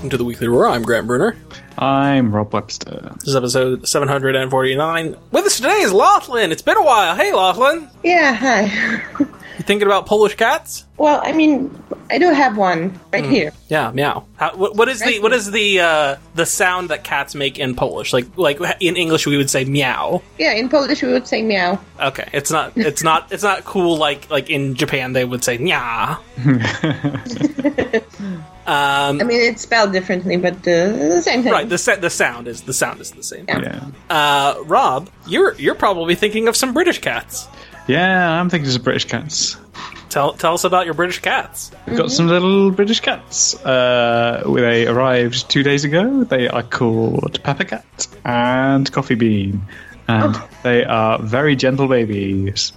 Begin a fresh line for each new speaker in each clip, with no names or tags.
welcome to the Weekly Roar. I'm Grant Brunner.
I'm Rob Webster.
This is episode 749. With us today is Loethlin. It's been a while. Hey, Loethlin.
Yeah, hi.
You thinking about Polish cats?
Well, I mean, I do have one right here.
Yeah, meow. How, what, what is the
Right
what is the uh, the sound that cats make in Polish? Like like in English we would say meow.
Yeah, in Polish we would say meow.
Okay, it's not it's not it's not cool like like in Japan they would say nya. um,
I mean, it's spelled differently, but uh, the same thing.
right, the sa- the sound is the sound is the same.
Yeah.
Yeah.
Uh, Rob, you're you're probably thinking of some British cats.
Yeah, I'm thinking of British cats.
Tell tell us about your British cats.
We've got some little British cats. Uh, they arrived two days ago. They are called Pepper Cat and Coffee Bean. And they are very gentle babies.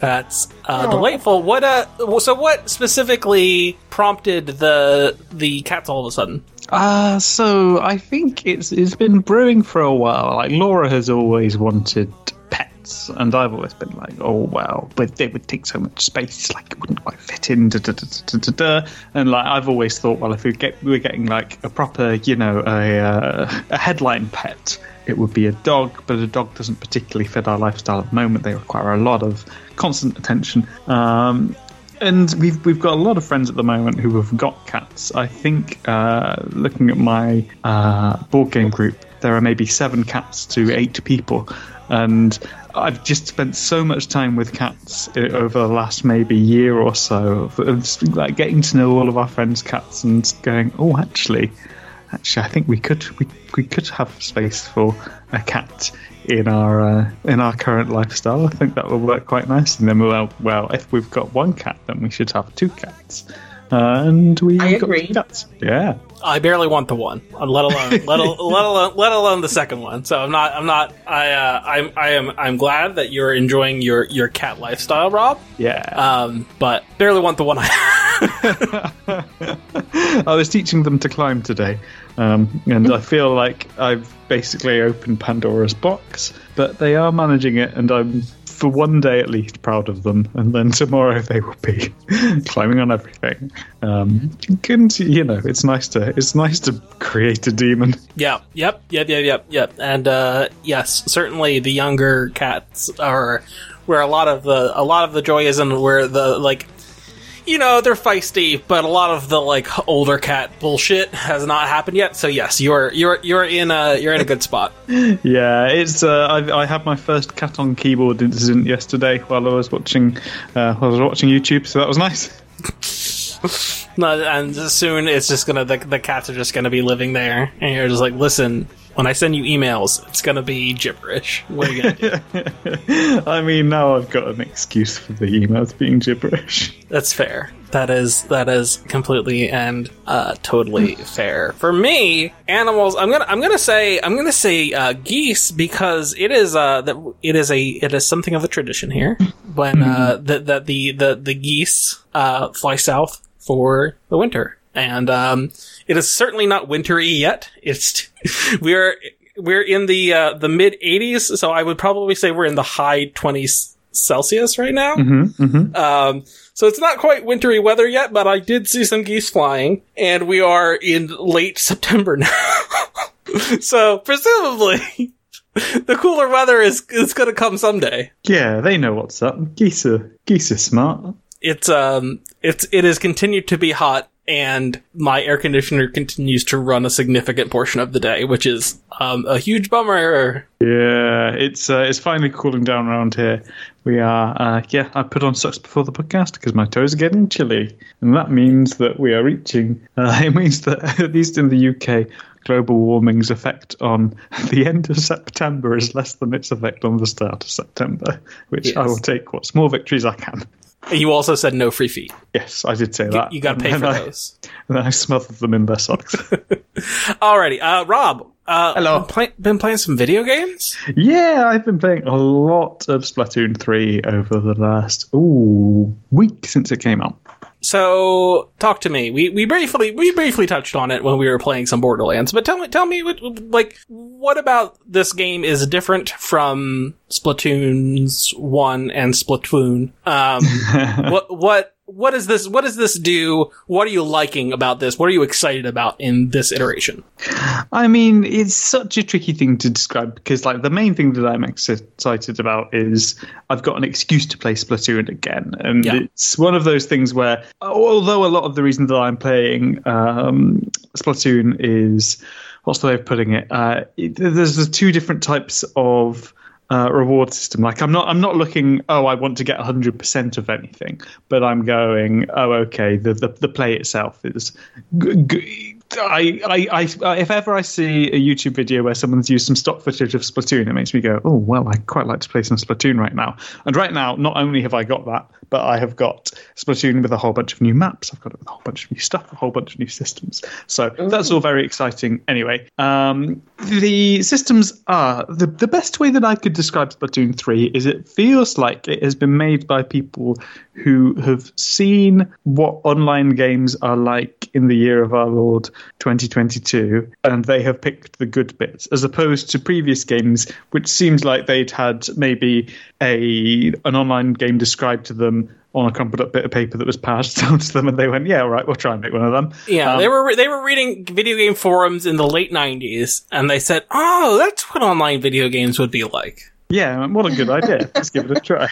That's uh,
Aw.
delightful. What uh? So what specifically prompted the the cats all of a sudden?
Uh, so I think it's it's been brewing for a while. Like Laura has always wanted pets, and I've always been like, oh well, but they would take so much space, like it wouldn't quite fit in. Da, da, da, da, da, da. And like I've always thought, well, if we get we're getting like a proper, you know, a uh, a headline pet. It would be a dog, but a dog doesn't particularly fit our lifestyle at the moment. They require a lot of constant attention. Um, and we've we've got a lot of friends at the moment who have got cats. I think uh, looking at my uh, board game group, there are maybe seven cats to eight people, and I've just spent so much time with cats over the last maybe year or so, of- of like getting to know all of our friends' cats and going, oh, actually, actually, I think we could we, we could have space for a cat in our uh, in our current lifestyle. I think that will work quite nicely. And then, well, well, if we've got one cat, then we should have two cats. Uh, and we
I agree.
cats. Yeah.
I barely want the one, let alone let, al- let alone let alone the second one. So I'm not I'm not I uh, I'm I am I'm glad that you're enjoying your your cat lifestyle, Rob.
Yeah.
Um, but barely want the one I.
I was teaching them to climb today, um, and I feel like I've basically opened Pandora's box, but they are managing it, and I'm, for one day at least, proud of them. And then tomorrow they will be climbing on everything. Um, and, you know, it's nice to it's nice to create a demon.
Yeah, yep, yep, yep, yep, yep. And uh, yes, certainly the younger cats are where a lot of the a lot of the joy is, and where the like, you know, they're feisty, but a lot of the like older cat bullshit has not happened yet. So yes, you're you're you're in a you're in a good spot.
Yeah, it's. Uh, I, I had my first cat on keyboard incident yesterday while I was watching uh, while I was watching YouTube, so that was nice.
No, and soon it's just gonna the, the cats are just gonna be living there, and you're just like, listen. When I send you emails, it's gonna be gibberish. What are you gonna do?
I mean, now I've got an excuse for the emails being gibberish.
That's fair. That is that is completely and uh, totally fair. For me, animals. I'm gonna I'm gonna say I'm gonna say uh, geese because it is uh that it is a it is something of a tradition here when uh that that the the the geese uh fly south for the winter and um it is certainly not wintry yet. It's we're we're in the uh, the mid 80s, so I would probably say we're in the high 20s Celsius right now. Um, so it's not quite wintry weather yet, but I did see some geese flying, and we are in late September now. so presumably, the cooler weather is is going to come someday.
Yeah, they know what's up. Geese are geese are smart.
It's um, it's it has continued to be hot, and my air conditioner continues to run a significant portion of the day, which is um a huge bummer.
Yeah, it's uh, it's finally cooling down around here. We are, uh, yeah. I put on socks before the podcast because my toes are getting chilly, and that means that we are reaching. Uh, it means that at least in the UK, global warming's effect on the end of September is less than its effect on the start of September, which I will take what small victories I can.
And you also said no free feet.
Yes, I did say that.
You got to pay
And
for
then I-
those.
And then I smothered them in their socks.
Alrighty, uh, Rob. Uh,
Hello.
Been, play- been playing some video games.
Yeah, I've been playing a lot of Splatoon 3 over the last ooh week since it came out.
So, talk to me. We we briefly we briefly touched on it when we were playing some Borderlands, but tell me tell me what like what about this game is different from Splatoon's one and Splatoon? Um, what what what does this what does this do? What are you liking about this? What are you excited about in this iteration?
I mean, it's such a tricky thing to describe because, like, the main thing that I'm excited about is I've got an excuse to play Splatoon again, and
Yeah.
it's one of those things where, although a lot of the reason that I'm playing um, Splatoon is what's the way of putting it? Uh, it there's the two different types of uh, reward system. Like I'm not I'm not looking. Oh, I want to get 100 percent of anything, but I'm going. Oh, okay. The the, the play itself is. G- g- I, I, I, if ever I see a YouTube video where someone's used some stock footage of Splatoon, it makes me go, oh, well, I quite like to play some Splatoon right now. And right now, not only have I got that, but I have got Splatoon with a whole bunch of new maps. I've got it with a whole bunch of new stuff, a whole bunch of new systems. So that's all very exciting. Anyway, um, the systems are the, the best way that I could describe Splatoon 3 is it feels like it has been made by people who have seen what online games are like in the year of our Lord 2022, and they have picked the good bits, as opposed to previous games, which seems like they'd had maybe a an online game described to them on a crumpled up bit of paper that was passed down to them, and they went, "Yeah, all right, we'll try and make one of them."
Yeah,
Um,
they were they were reading video game forums in the late '90s, and they said, "Oh, that's what online video games would be like."
Yeah, what a good idea. Let's give it a try.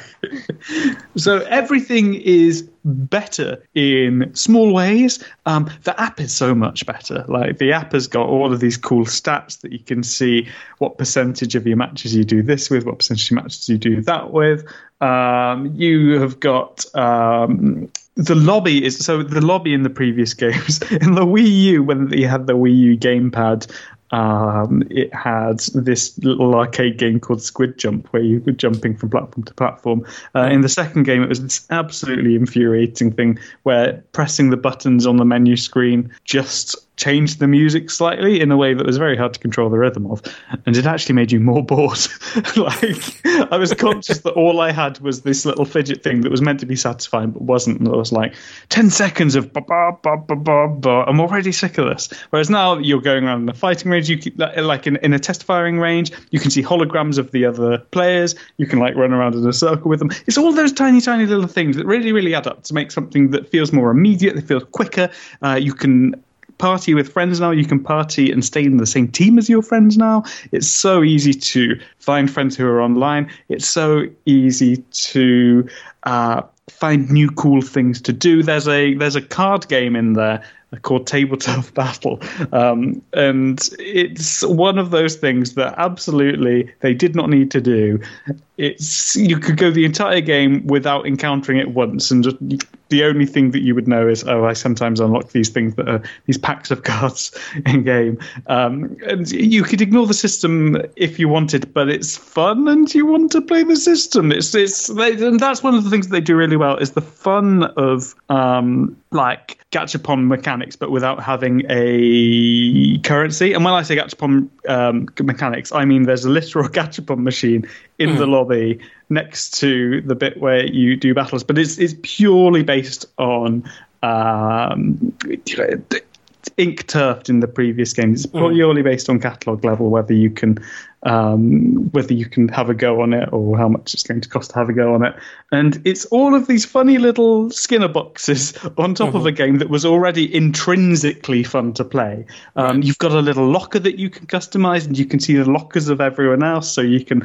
so everything is better in small ways. Um, the app is so much better. Like the app has got all of these cool stats that you can see what percentage of your matches you do this with, what percentage of your matches you do that with. Um, you have got um, the lobby is so the lobby in the previous games in the Wii U when you had the Wii U gamepad. Um, it had this little arcade game called Squid Jump, where you were jumping from platform to platform. Uh, in the second game, it was this absolutely infuriating thing where pressing the buttons on the menu screen just changed the music slightly in a way that was very hard to control the rhythm of, and it actually made you more bored. like I was conscious that all I had was this little fidget thing that was meant to be satisfying but wasn't. And it was like ten seconds of ba ba ba ba ba ba. I'm already sick of this. Whereas now you're going around in a fighting range, you keep, like in, in a test firing range, you can see holograms of the other players. You can like run around in a circle with them. It's all those tiny, tiny little things that really, really add up to make something that feels more immediate. That feels quicker. Uh, you can party with friends now. You can party and stay in the same team as your friends now. It's so easy to find friends who are online. It's so easy to uh, find new cool things to do. There's a there's a card game in there called Tabletop Battle, um, and it's one of those things that absolutely they did not need to do. It's you could go the entire game without encountering it once, and just the only thing that you would know is, oh, I sometimes unlock these things that are these packs of cards in game. Um, and you could ignore the system if you wanted, but it's fun and you want to play the system. It's it's they, and that's one of the things that they do really well is the fun of um, like gachapon mechanics, but without having a currency. And when I say gachapon um, mechanics, I mean there's a literal gachapon machine in the lobby next to the bit where you do battles, but it's it's purely based on um, ink turfed in the previous games. It's purely based on catalog level, whether you can um, whether you can have a go on it or how much it's going to cost to have a go on it. And it's all of these funny little Skinner boxes on top of a game that was already intrinsically fun to play. Um, You've got a little locker that you can customize, and you can see the lockers of everyone else, so you can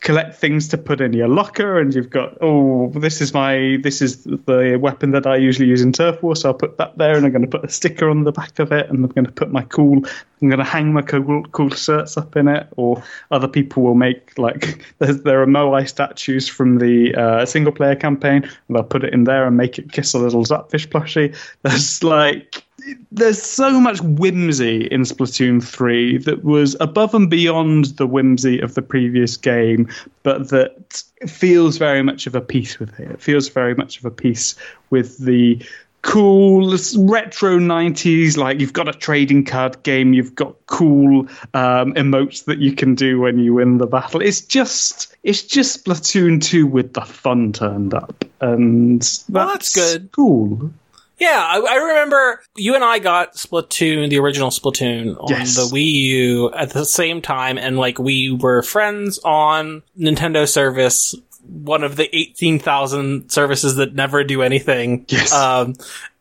collect things to put in your locker. And you've got oh, this is my this is the weapon that I usually use in Turf War, so I'll put that there, and I'm going to put a sticker on the back of it, and I'm going to put my cool. I'm going to hang my cool, cool shirts up in it, or other people will make like there are Moai statues from the uh, single player campaign, and they'll put it in there and make it kiss a little Zapfish plushie. There's like there's so much whimsy in Splatoon 3 that was above and beyond the whimsy of the previous game, but that feels very much of a piece with it. It feels very much of a piece with the cool retro 90s like you've got a trading card game you've got cool um, emotes that you can do when you win the battle it's just it's just splatoon 2 with the fun turned up and that's,
Well, that's good.
cool
Yeah, I, I remember you and I got Splatoon, the original Splatoon, on
Yes.
the Wii U at the same time, and like we were friends on Nintendo service one of the 18,000 services that never do anything.
Yes.
Um,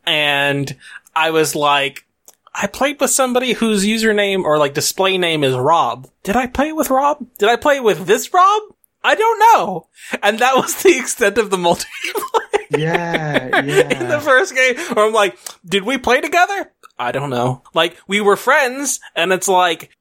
and I was like, I played with somebody whose username or like display name is Rob. Did I play with Rob? Did I play with this Rob? I don't know. And that was the extent of the multiplayer
yeah, yeah.
in the first game where I'm like, did we play together? I don't know. Like, we were friends and it's like,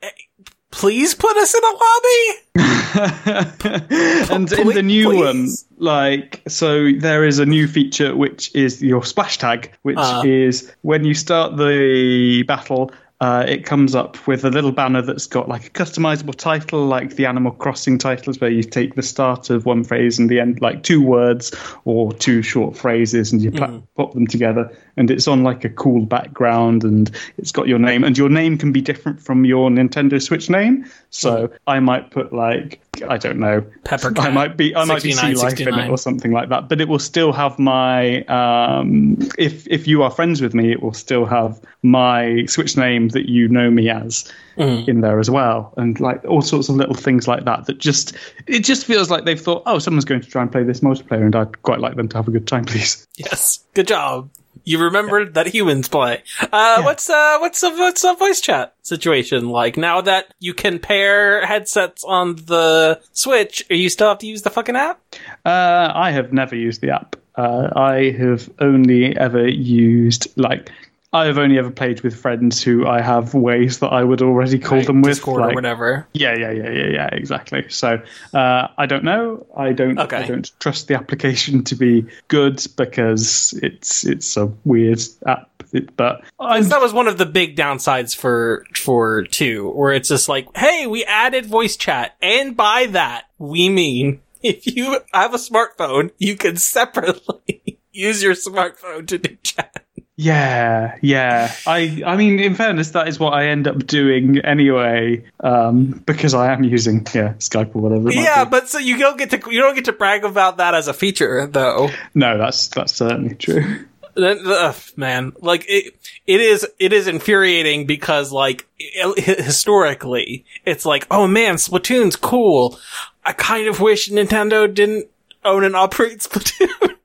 please put us in a lobby?
and in the new
Please.
one, like, so there is a new feature which is your splash tag, which
Uh.
is when you start the battle. Uh, it comes up with a little banner that's got like a customizable title, like the Animal Crossing titles, where you take the start of one phrase and the end, like two words or two short phrases, and you put, put them together. And it's on like a cool background, and it's got your name, and your name can be different from your Nintendo Switch name. So I might put like I don't know,
Pepper
I might be I might be Sea Life in it or something like that. But it will still have my um, if if you are friends with me, it will still have my Switch name that you know me as
Mm.
in there as well, and like all sorts of little things like that. That just it just feels like they've thought, oh, someone's going to try and play this multiplayer, and I'd quite like them to have a good time, please.
Yes. Good job. You remembered that humans play. Uh, what's, uh, what's the, what's the voice chat situation like? Now that you can pair headsets on the Switch, are you still have to use the fucking app?
Uh, I have never used the app. Uh, I have only ever used like I have only ever played with friends who I have ways that I would already call them with.
Discord
like-
or whatever.
Yeah, yeah, yeah, yeah, yeah, exactly. So uh, I don't know. I don't.
Okay.
I don't trust the application to be good because it's it's a weird app. It, but
that was one of the big downsides for for two, where it's just like, hey, we added voice chat, and by that we mean if you have a smartphone, you can separately use your smartphone to do chat.
Yeah, yeah. I I mean, in fairness, that is what I end up doing anyway, um, because I am using yeah Skype or whatever.
Yeah, but so you don't get to you don't get to brag about that as a feature, though.
no, that's that's certainly true.
Then, ugh, man, like it, it is, it is infuriating because, like, hi- historically, it's like, oh man, Splatoon's cool. I kind of wish Nintendo didn't own and operate Splatoon.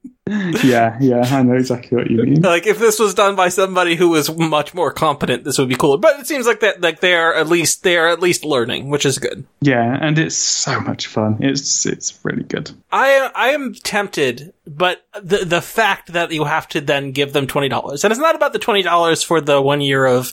Yeah, yeah. I know exactly what you mean.
like, if this was done by somebody who was much more competent, this would be cooler. But it seems like that, like they are at least they are at least learning, which is good.
Yeah, and it's so much fun. It's it's really good.
I I am tempted, but the the fact that you have to then give them twenty dollars, and it's not about the twenty dollars for the one year of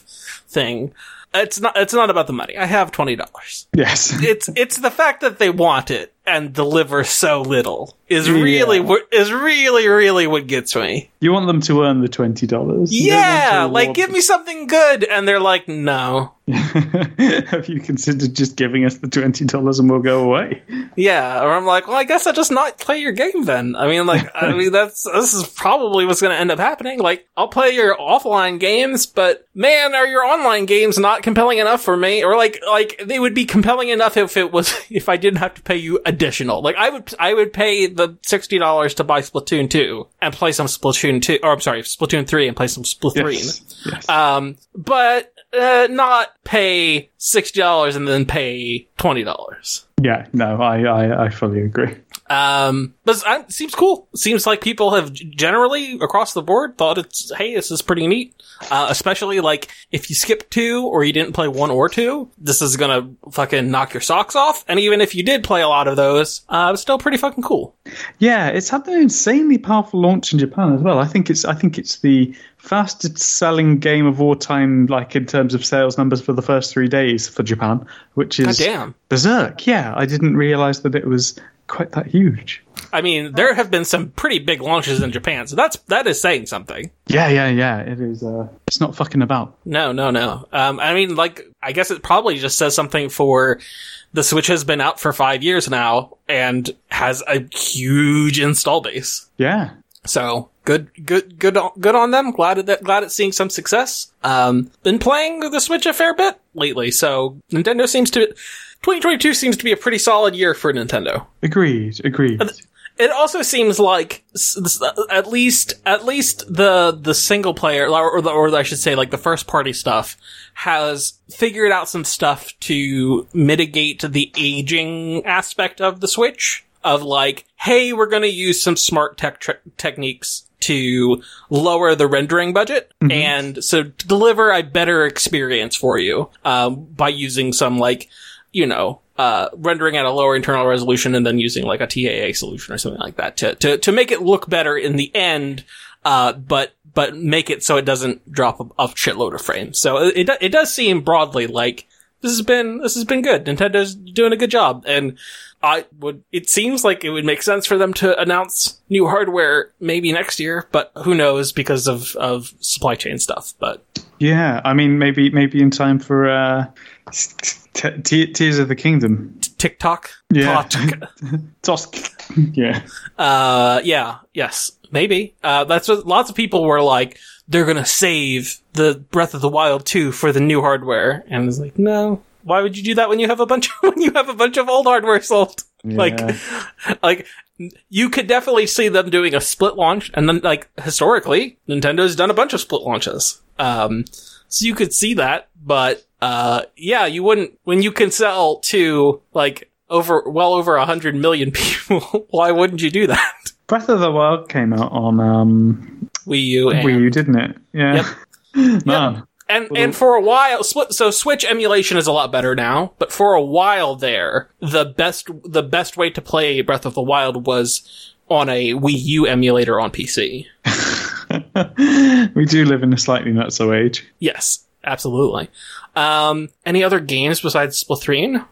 thing. It's not. It's not about the money. I have twenty dollars.
Yes.
It's it's the fact that they want it and deliver so little is really
Yeah.
what is really really what gets me.
You want them to earn the twenty dollars.
Yeah, like give me something good, and they're like, no.
Have you considered just giving us the twenty dollars and we'll go away?
Yeah, or I'm like, well, I guess I'll just not play your game then. I mean, like, I mean, that's, this is probably what's gonna end up happening. Like, I'll play your offline games, but man, are your online games not compelling enough for me? Or like, like, they would be compelling enough if it was, if I didn't have to pay you additional. Like, I would, I would pay the $60 to buy Splatoon 2 and play some Splatoon 2, or I'm sorry, Splatoon 3 and play some Splatoon.
Yes. yes.
Um, but, uh, not pay $60 and then pay $20.
Yeah. No, I, I I fully agree.
Um, but uh, it seems cool. Seems like people have generally across the board thought it's, hey, this is pretty neat. Uh, especially like if you skip two or you didn't play one or two, this is gonna fucking knock your socks off. And even if you did play a lot of those, uh, it's still pretty fucking cool.
Yeah, it's had an insanely powerful launch in Japan as well. I think it's I think it's the fastest selling game of all time, like in terms of sales numbers for the first three days for Japan, which is
damn.
berserk. Yeah, I didn't realize that it was quite that huge.
I mean, there have been some pretty big launches in Japan, so that's, that is saying something.
Yeah, yeah, yeah. It is. Uh, it's not fucking about.
No, no, no. Um, I mean, like, I guess it probably just says something for the Switch has been out for five years now and has a huge install base.
Yeah,
So good, good, good, on, good on them. Glad that, glad it's seeing some success. Um, been playing the Switch a fair bit lately, so Nintendo seems to, 2022 seems to be a pretty solid year for Nintendo.
agreed, agreed.
It also seems like at least at least the the single player or the, or I should say like the first party stuff has figured out some stuff to mitigate the aging aspect of the Switch. of like, hey, we're going to use some smart tech tr- techniques to lower the rendering budget and so deliver a better experience for you um, by using some like you know uh, rendering at a lower internal resolution and then using like a TAA solution or something like that to to to make it look better in the end uh, but but make it so it doesn't drop a, a shitload of frames. So it it does seem broadly like this has been this has been good. Nintendo's doing a good job, and I would. It seems like it would make sense for them to announce new hardware maybe next year, but who knows because of of supply chain stuff. But
Yeah, I mean, maybe maybe in time for uh, t- t- Tears of the Kingdom.
TikTok,
Yeah.
TikTok.
Tosk. yeah.
uh, yeah, yes, maybe. Uh, that's what lots of people were like. They're gonna save the Breath of the Wild 2 for the new hardware, and it's like, no. Why would you do that when you have a bunch of, when you have a bunch of old hardware sold? Like, like you could definitely see them doing a split launch, and then like historically, Nintendo's done a bunch of split launches. Um, so you could see that, but uh, yeah, you wouldn't when you can sell to like over well over a hundred million people. why wouldn't you do that?
Breath of the Wild came out on um,
Wii U and
Wii U, didn't it? Yeah. Man.
And and for a while, split, so Switch emulation is a lot better now. But for a while there, the best the best way to play Breath of the Wild was on a Wii U emulator on PC.
we do live in a slightly nutso age.
Yes, absolutely. Um, any other games besides Splatoon?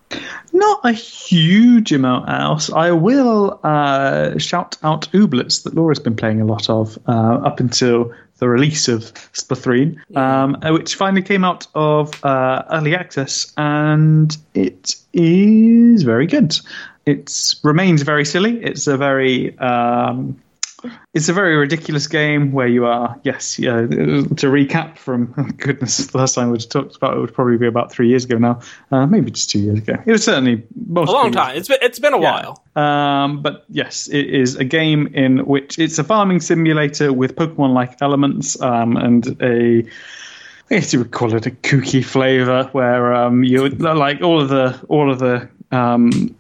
Not a huge amount else. I will uh, shout out Ooblets that Laura's been playing a lot of uh, up until the release of Splatoon, um, uh, which finally came out of uh, early access, and it is very good. It remains very silly. It's a very um, it's a very ridiculous game where you are, yes, yeah, to recap from, oh goodness, the last time we talked about it would probably be about three years ago now, uh, maybe just two years ago. It was certainly most
A long time. It's been it's been a while.
Um, but yes, it is a game in which it's a farming simulator with Pokemon like elements um, and a. I guess you would call it a kooky flavor, where um, you like all of the all of the um,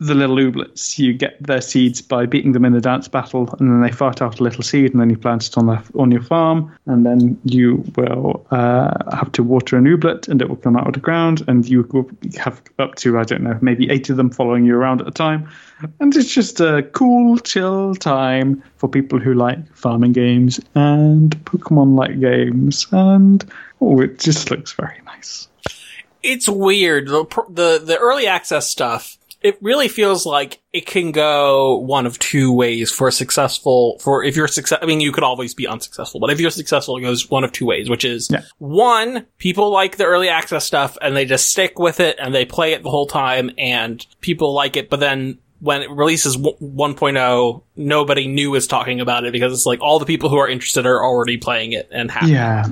the little ooblets. You get their seeds by beating them in the dance battle, and then they fart out a little seed, and then you plant it on the on your farm, and then you will uh, have to water an ooblet, and it will come out of the ground, and you will have up to I don't know maybe eight of them following you around at a time, and it's just a cool, chill time for people who like farming games and Pokemon like games, and oh, it just looks very nice.
It's weird. The the the early access stuff. It really feels like it can go one of two ways for a successful, for if you're success, I mean, you could always be unsuccessful, but if you're successful, it goes one of two ways, which is
Yeah.
one, people like the early access stuff and they just stick with it and they play it the whole time and people like it, but then when it releases w- 1.0, nobody new is talking about it because it's like all the people who are interested are already playing it and happy.
Yeah,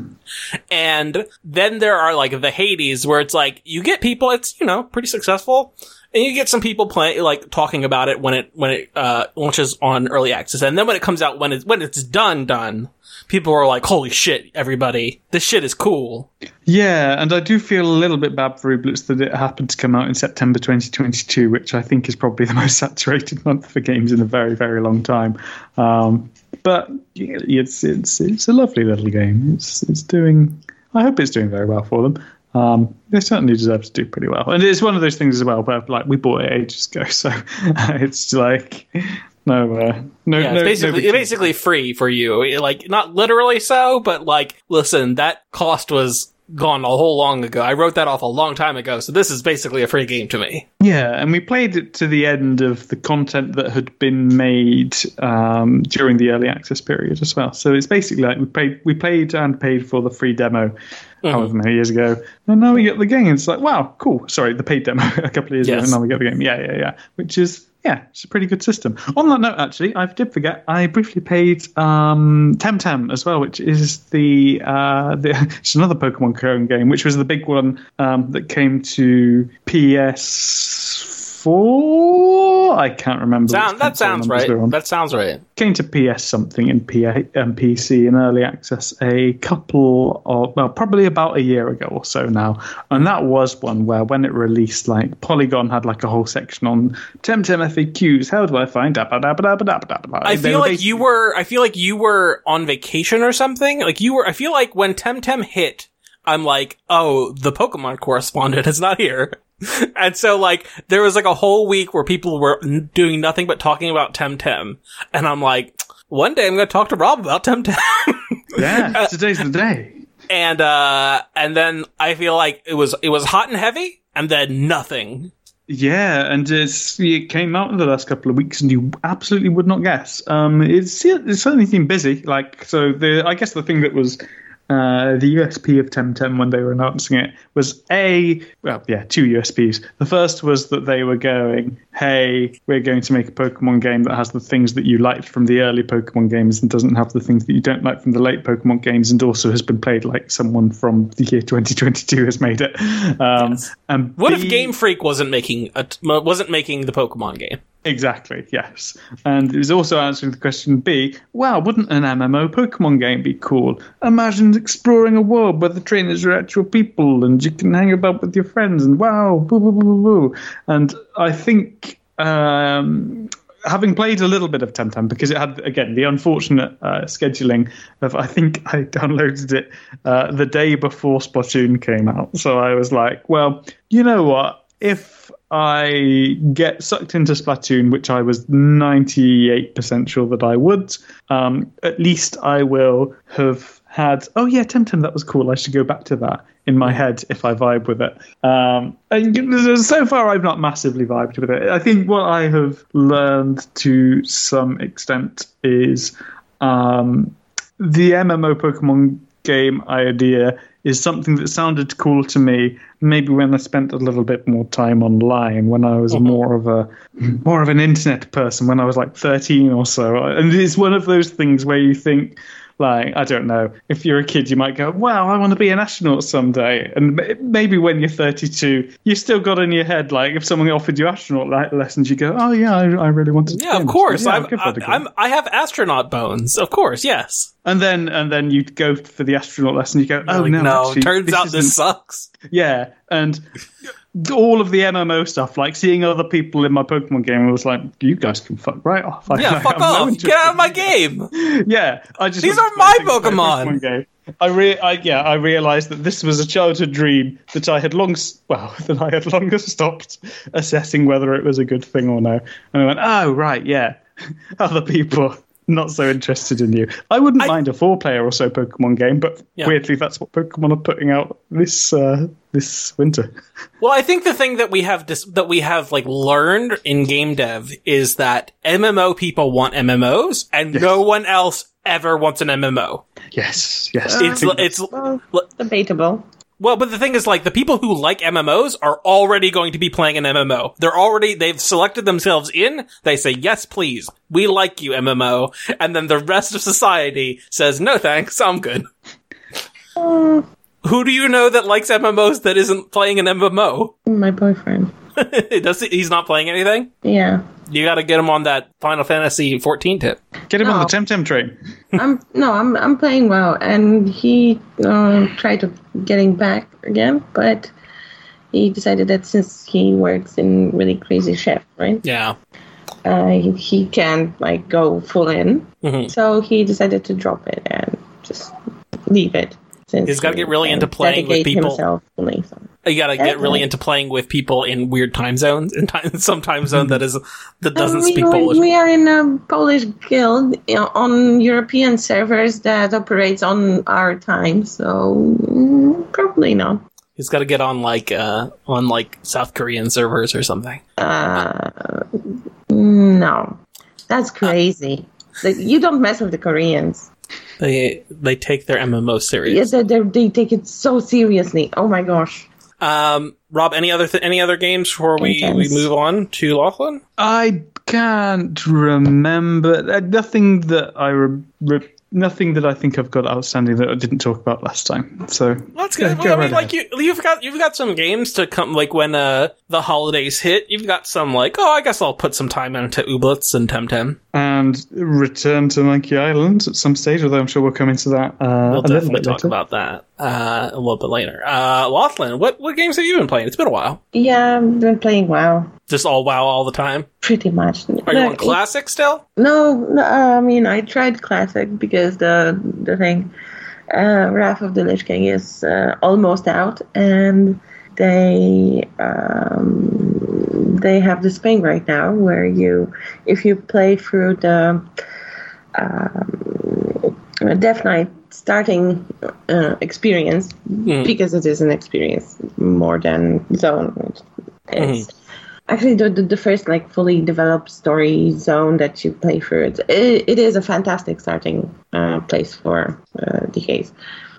And then there are like the Hades where it's like you get people, it's, you know, pretty successful. And you get some people playing, like talking about it when it, when it, uh, launches on early access. And then when it comes out, when it's, when it's done, done, people are like, holy shit, everybody, this shit is cool.
Yeah, and I do feel a little bit bad for Ooblets that it happened to come out in September 2022, which I think is probably the most saturated month for games in a very, very long time. Um, but it's it's it's a lovely little game. It's it's doing. I hope it's doing very well for them. Um, it certainly deserve to do pretty well, and it's one of those things as well. But like we bought it ages ago, so it's like no, uh, no,
Yeah,
no,
it's basically,
no
basically free for you. Like, not literally so, but like, listen, that cost was gone a whole long ago. I wrote that off a long time ago, so this is basically a free game to me.
Yeah, and we played it to the end of the content that had been made um, during the early access period as well. So it's basically like we paid, we played and paid for the free demo, however many years ago, and now we get the game. It's like, wow, cool. Sorry, the paid demo a couple of years ago, and now we get the game. Yeah, yeah, yeah. Which is yeah, it's a pretty good system. On that note, actually, I did forget. I briefly played um, Temtem as well, which is the uh, the it's another Pokemon clone game, which was the big one um, that came to PS4. I can't remember.
Sound, that sounds right. That sounds right.
came to PS something in PA, um, PC in early access a couple of well, probably about a year ago or so now, and that was one where when it released, like Polygon had like a whole section on Temtem FAQs. How do I find? Da, ba, da, ba, da, ba, da, da, da.
I feel like you were. I feel like you were on vacation or something. Like you were. I feel like when Temtem hit, I'm like, oh, the Pokemon correspondent is not here. And so, like, there was like a whole week where people were n- doing nothing but talking about Temtem, and I'm like, one day I'm going to talk to Rob about Temtem.
yeah, today's the day.
and uh, and then I feel like it was it was hot and heavy, and then nothing.
Yeah, and it's, it came out in the last couple of weeks, and you absolutely would not guess. Um, it's, it's certainly seemed busy. Like, so the I guess the thing that was uh, the USP of Temtem when they were announcing it was a well, yeah, two USPs. The first was that they were going, "Hey, we're going to make a Pokemon game that has the things that you liked from the early Pokemon games and doesn't have the things that you don't like from the late Pokemon games, and also has been played like someone from the year 2022 has made it." Um,
Yes.
And
What if Game Freak wasn't making a t- wasn't making the Pokemon game?
Exactly, yes. And it was also answering the question B wow, wouldn't an MMO Pokemon game be cool? Imagine exploring a world where the trainers are actual people and you can hang about with your friends and wow, boo, boo, boo, boo, boo. And I think. Um, Having played a little bit of Temtem, because it had again the unfortunate uh, scheduling of I think I downloaded it uh, the day before Splatoon came out, so I was like, well, you know what? If I get sucked into Splatoon, which I was 98% sure that I would, um, at least I will have had, oh yeah, Temtem, that was cool. I should go back to that in my head if I vibe with it. Um, and so far, I've not massively vibed with it. I think what I have learned to some extent is um, the MMO Pokemon game idea is something that sounded cool to me maybe when I spent a little bit more time online when I was mm-hmm. more of a more of an internet person when I was like 13 or so. And it's one of those things where you think like I don't know if you're a kid you might go wow I want to be an astronaut someday and maybe when you're 32 you still got in your head like if someone offered you astronaut li- lessons you go oh yeah I, I really want to
Yeah, of course.
astronaut.
I'm,
Yeah, I'll give that.
I, I'm, I have astronaut bones. Of course, yes.
and then and then you go for the astronaut lesson you go oh
Like,
no actually,
turns out
isn't-
this sucks.
yeah, and all of the MMO stuff, like seeing other people in my Pokemon game, I was like, "You guys can fuck right off." I,
Yeah, fuck
no
off.
interest
Get out of my game.
Yeah, I just
These are my Pokemon.
game. I, re- I yeah, I realised that this was a childhood dream that I had long, well, that I had longer stopped assessing whether it was a good thing or no. And I went, "Oh right, yeah, other people." Not so interested in you. I wouldn't
I-
mind a four-player or so Pokemon game, but
Yeah.
weirdly, that's what Pokemon are putting out this uh, this winter.
Well, I think the thing that we have dis- that we have like learned in game dev is that MMO people want MMOs, and no one else ever wants an MMO.
Yes, yes.
It's it's
Well, debatable.
Well, but the thing is, like the people who like MMOs are already going to be playing an MMO. They're already they've selected themselves in. They say yes, please, we like you, MMO, and then the rest of society says no, thanks, I'm good. Who do you know that likes MMOs that isn't playing an MMO?
My boyfriend.
Does he, he's not playing anything?
Yeah.
You got to get him on that Final Fantasy 14 tip.
Get him on
No.
the Temtem train.
I'm no, I'm I'm playing well, and he uh, tried to getting back again, but he decided that since he works in really crazy shift, right?
Yeah.
Uh, he, he can't like go full in,
Mhm.
so he decided to drop it and just leave it. Since
He's gotta get really into playing with
dedicate
people.
Himself fully, so.
You got to get really into playing with people in weird time zones, in time, some time zone that is that doesn't
Uh, we,
speak Polish.
We are in a Polish guild you know, on European servers that operates on our time, so mm, probably not.
He's got to get on like uh on like South Korean servers or something.
Uh, no, that's crazy. Like, you don't mess with the Koreans.
They they take their MMO
Yes,
serious.
they, they, they take it so seriously. Oh my gosh.
Um, Rob, any other th- any other games before we, we move on to Loethlin?
I can't remember. uh, Nothing that I re- re- nothing that I think I've got outstanding that I didn't talk about last time. So
That's good.
go
Well, I
right
mean, like you, you've got you've got some games to come. Like when uh, the holidays hit, you've got some like, oh, I guess I'll put some time into Ooblets and Temtem.
and return to Monkey Island at some stage. Although I'm sure we'll come into that uh,
We'll
a
definitely
bit
talk
later.
about that uh, a little bit later. Uh, Loethlin, what what games have you been playing? It's been a while.
Yeah, I've been playing WoW
Just all WoW all the time.
pretty much.
Are you on classic still?
No, no, I mean I tried classic because the the thing, uh, Wrath of the Lich King is uh, almost out, and they um, they have this thing right now where you, if you play through the um, Death Knight starting uh, experience, because it is an experience more than zone. It's, actually the, the, the first like fully developed story zone that you play through it it, it is a fantastic starting uh, place for uh, DKs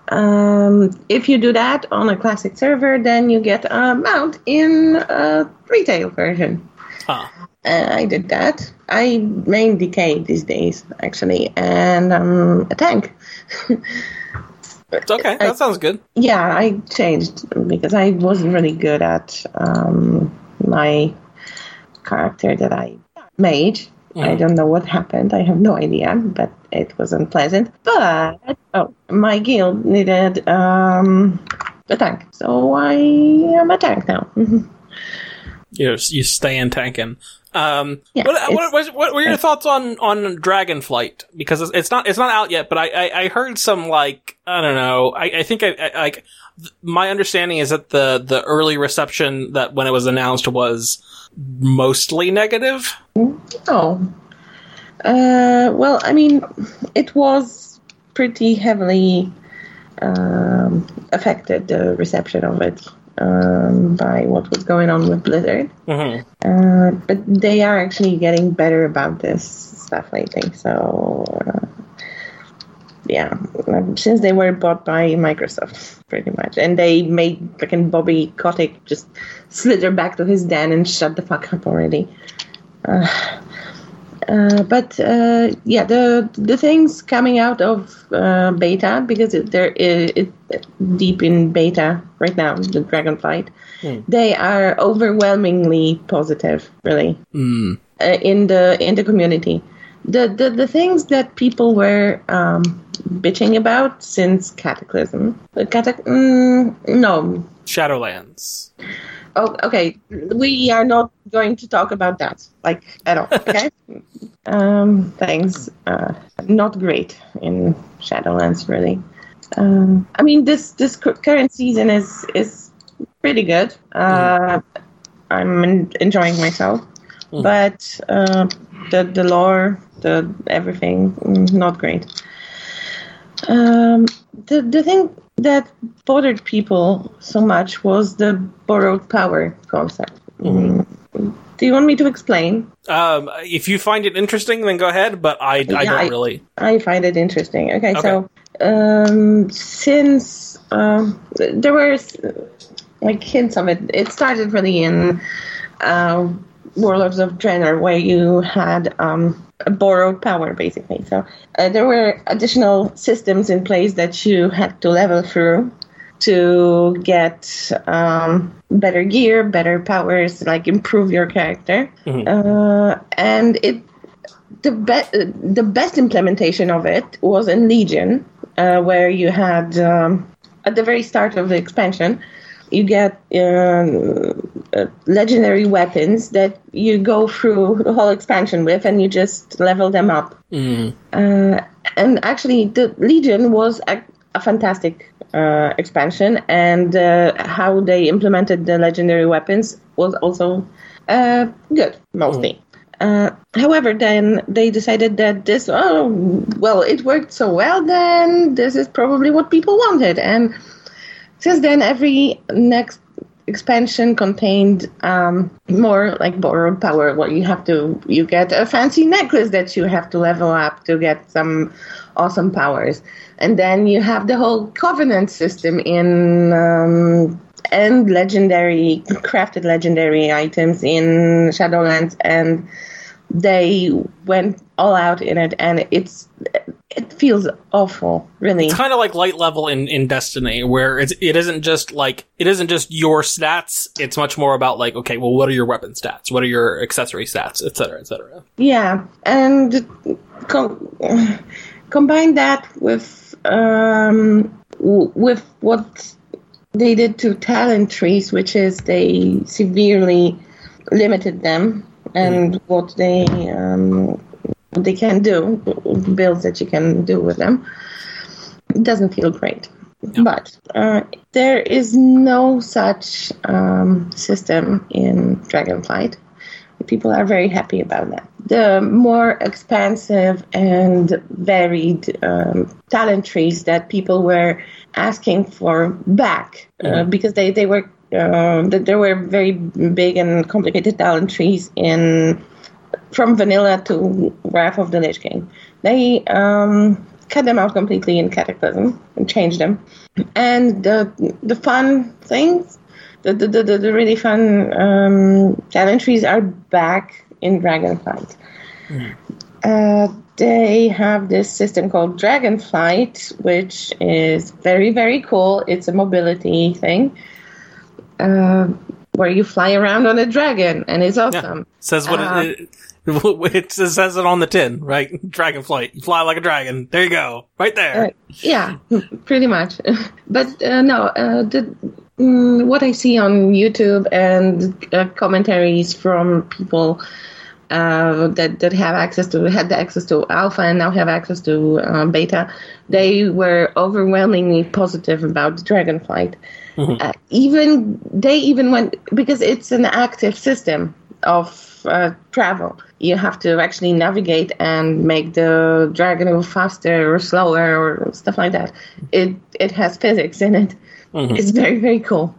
um, if you do that on a classic server then you get a mount in a retail version
Huh.
uh, I did that. I main DK these days, actually, and I'm a tank.
It's okay. That sounds good.
yeah, I changed because I wasn't really good at um, my character that I made. I don't know what happened. I have no idea, but it was unpleasant. But oh, my guild needed um, a tank, so I am a tank now.
You you stay in tanking. Um,
Yeah,
what, what, what, what were your thoughts on on Dragonflight? Because it's, it's not it's not out yet, but I, I, I heard some like I don't know. I, I think I, I like th- my understanding is that the the early reception that when it was announced was mostly negative.
Oh. Uh, well, I mean, it was pretty heavily um, affected, the reception of it, um, by what was going on with Blizzard.
Mhm.
Uh, but they are actually getting better about this stuff lately. So, uh, yeah, um, since they were bought by Microsoft, pretty much, and they made fucking Bobby Kotick just slither back to his den and shut the fuck up already. Uh, uh, but uh, yeah, the the things coming out of uh, beta because it, they're it, it, deep in beta right now, the Dragonflight, they are overwhelmingly positive, really,
Mm.
uh, in the in the community. The, the the things that people were um, bitching about since Cataclysm, catac- mm, no,
Shadowlands.
Oh, okay. We are not going to talk about that, like at all. Okay. um, things uh, not great in Shadowlands, really. Um, I mean, this this current season is is pretty good. Uh, I'm en- enjoying myself, but uh, the the lore, the everything, mm, not great. Um, the the thing that bothered people so much was the borrowed power concept. Mm. Do you want me to explain?
Um, if you find it interesting, then go ahead. But I, I
Yeah,
don't
I-
really.
I find it interesting. Okay,
Okay.
so um, since um, there were like hints of it, it started really in uh, Warlords of Draenor, where you had um, a borrowed power, basically. So uh, there were additional systems in place that you had to level through to get um, better gear, better powers, like improve your character, uh, and it the be- the best implementation of it was in Legion, uh, where you had um, at the very start of the expansion, you get um, uh, legendary weapons that you go through the whole expansion with, and you just level them up. Uh, and actually, the Legion was a, a fantastic uh, expansion, and uh, how they implemented the legendary weapons was also uh, good, mostly. Uh, however, then they decided that this, oh, well, it worked so well, then this is probably what people wanted. And since then, every next expansion contained um, more like borrowed power. What you have to, you get a fancy necklace that you have to level up to get some awesome powers, and then you have the whole covenant system in. Um, and legendary crafted legendary items in Shadowlands and they went all out in it and it's it feels awful, really.
It's kind of like light level in, in Destiny, where it's it isn't just like it isn't just your stats. It's much more about like, okay, well, what are your weapon stats? What are your accessory stats, et cetera, et cetera.
Yeah, and com- combine that with um, w- with what they did to talent trees, which is they severely limited them and what they um, what they can do, builds that you can do with them. It doesn't feel great. But uh, there is no such um, system in Dragonflight. People are very happy about that. The more expansive and varied um, talent trees that people were asking for back uh, because they, they were uh, that there were very big and complicated talent trees in from vanilla to Wrath of the Lich King. They um, cut them out completely in Cataclysm and changed them. And the the fun things, the the, the, the really fun um, talent trees are back in Dragonflight. Uh, they have this system called Dragonflight, which is very very cool. It's a mobility thing. Uh, where you fly around on a dragon, and it's awesome.
Says what
Uh,
it, it, it says it on the tin, right? Dragonflight. You fly like a dragon. There you go. Right there.
Uh, yeah, pretty much. But uh, no, uh, the, mm, what I see on YouTube and uh, commentaries from people uh, that that have access to had the access to alpha and now have access to uh, beta, they were overwhelmingly positive about Dragonflight. Uh, even they even went because it's an active system of uh, travel. You have to actually navigate and make the dragon go faster or slower or stuff like that. It it has physics in it. It's very very cool.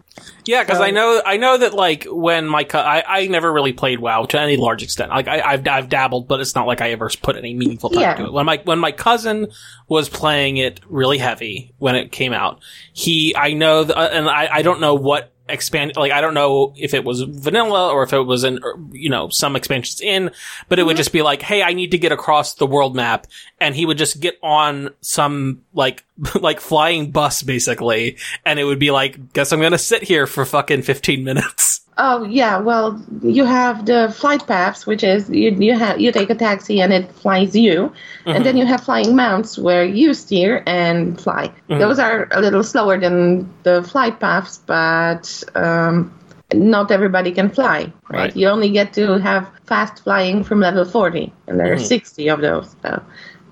Yeah, because I know I know that like when my co- I I never really played WoW to any large extent. Like I, I've I've dabbled, but it's not like I ever put any meaningful time
Yeah.
into it. When my when my cousin was playing it really heavy when it came out, he I know th- uh, and I I don't know what expand like I don't know if it was vanilla or if it was in or, er, you know some expansions in, but it would mm-hmm. just be like, hey, I need to get across the world map, and he would just get on some like like flying bus basically, and it would be like, guess I'm gonna sit here for fucking fifteen minutes.
Oh yeah, well you have the flight paths, which is you you have you take a taxi and it flies you, and mm-hmm. then you have flying mounts where you steer and fly. Mm-hmm. Those are a little slower than the flight paths, but um, not everybody can fly. Right?
Right.
You only get to have fast flying from level forty, and there are mm-hmm. sixty of those. So.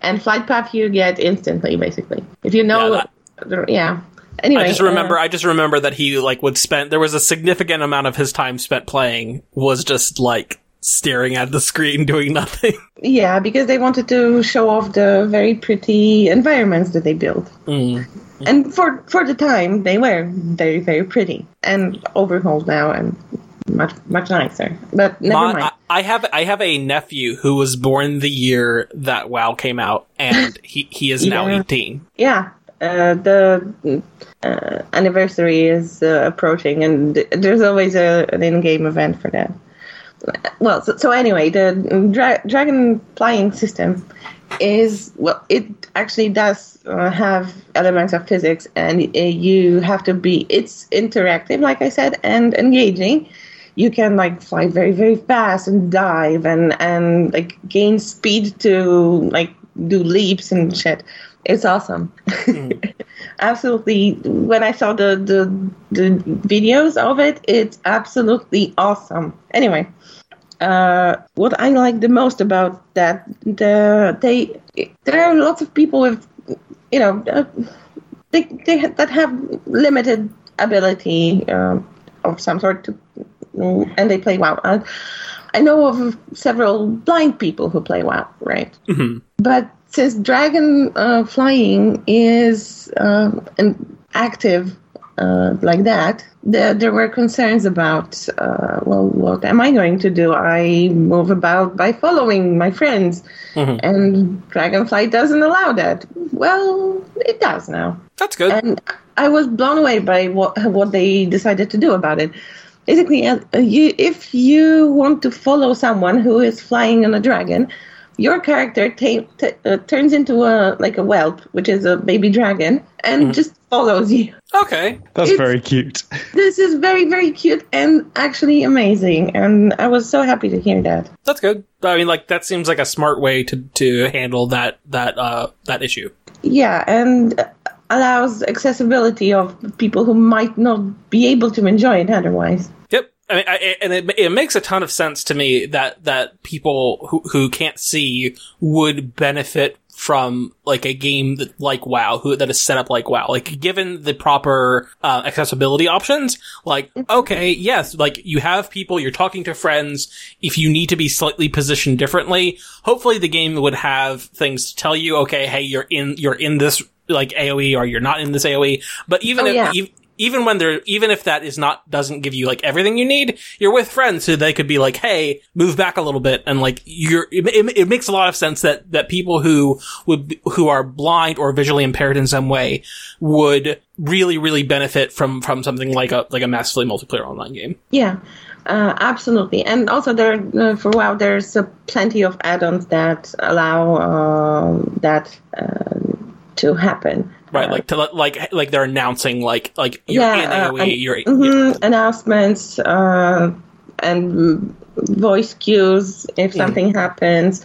And flight path you get instantly, basically. If you know,
Yeah,
the- yeah. Anyway,
I just
uh,
remember, I just remember that he like would spend. There was a significant amount of his time spent playing was just like staring at the screen doing nothing.
Yeah, because they wanted to show off the very pretty environments that they built.
Mm.
And for for the time, they were very very pretty and overhauled now and much much nicer. But never
My-
mind.
I, I have I have a nephew who was born the year that WoW came out, and he he is now
Yeah.
eighteen.
yeah, uh, the uh, anniversary is uh, approaching, and there's always a, an in-game event for that. Well, so, so anyway, the dra- dragon flying system is well, it actually does uh, have elements of physics, and uh, you have to be. It's interactive, like I said, and engaging. You can like fly very very fast and dive and and like gain speed to like do leaps and shit. It's awesome. absolutely. When I saw the, the the videos of it, it's absolutely awesome. Anyway, uh, what I like the most about that, the they there are lots of people with, you know, uh, they, they that have limited ability um, of some sort to, and they play WoW. Uh, I know of several blind people who play WoW, right? But since dragon uh, flying is um, an active uh, like that, there, there were concerns about, uh, well, what am I going to do? I move about by following my friends, and Dragonfly doesn't allow that. Well, it does now
That's good.
and I was blown away by what what they decided to do about it. Basically, uh, you, if you want to follow someone who is flying on a dragon, your character ta- t- uh, turns into a like a whelp, which is a baby dragon, and just follows you.
Okay.
That's
It's-
very cute.
This is very very cute and actually amazing, and I was so happy to hear that.
That's good. I mean, like that seems like a smart way to to handle that that uh that issue.
Yeah, and allows accessibility of people who might not be able to enjoy it otherwise.
I mean, I, and it, it makes a ton of sense to me that that people who who can't see would benefit from like a game that, like WoW, who that is set up like WoW. Like, given the proper uh, accessibility options, like okay, yes, like you have people, you're talking to friends. If you need to be slightly positioned differently, hopefully the game would have things to tell you. Okay, hey, you're in you're in this like AOE or you're not in this AOE. But even
Oh,
if
yeah.
Even when they're even if that is not doesn't give you like everything you need you're with friends so they could be like hey move back a little bit and like you're it, it, it makes a lot of sense that that people who would who are blind or visually impaired in some way would really really benefit from from something like a like a massively multiplayer online game
Yeah, uh, absolutely. And also, there uh, for WoW, there's uh, plenty of add-ons that allow um that um to happen.
Right
Uh,
like to like like they're announcing like like you're
Yeah,
in
uh,
AoE
and-
you're
mhm, announcements uh, and mm, voice cues if something happens.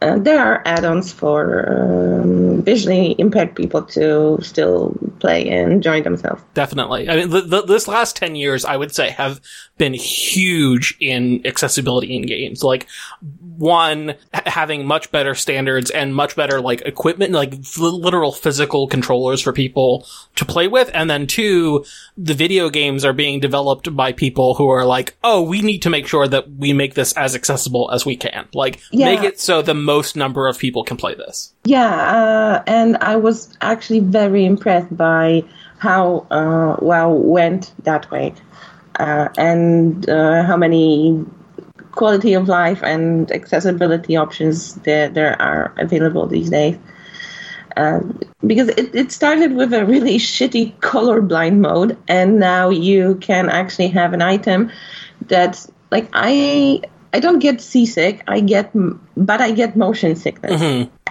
Uh, there are add-ons for um, visually impaired people to still play and enjoy themselves.
Definitely. I mean, the, this last 10 years, I would say, have been huge in accessibility in games. Like, one, ha- having much better standards and much better, like, equipment, like, f- literal physical controllers for people to play with. And then two, the video games are being developed by people who are like, oh, we need to make sure that we make this as accessible as we can. Like,
Yeah.
make it so the most number of people can play this.
Yeah, uh, and I was actually very impressed by how uh, well went that way, uh, and uh, how many quality of life and accessibility options there there are available these days. Um, because it, it started with a really shitty colorblind mode, and now you can actually have an item that, like, I I don't get seasick, I get, but I get motion sickness,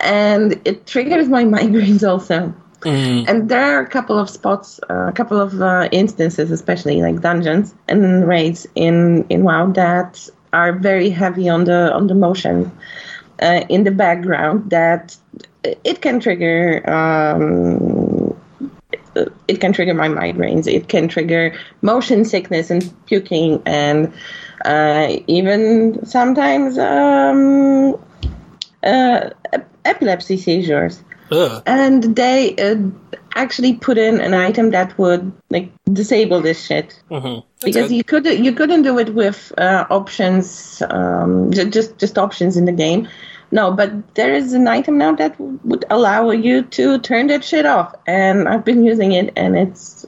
and it triggers my migraines also. And there are a couple of spots, uh, a couple of uh, instances, especially like dungeons and raids in in WoW that are very heavy on the on the motion uh, in the background. That it can trigger. Um, it can trigger my migraines. It can trigger motion sickness and puking, and uh, even sometimes um, uh, epilepsy seizures
Ugh.
and they uh, actually put in an item that would like disable this shit
Mhm.
because you could you couldn't do it with uh, options um, ju- just just options in the game. No, but there is an item now that w- would allow you to turn that shit off, and I've been using it, and it's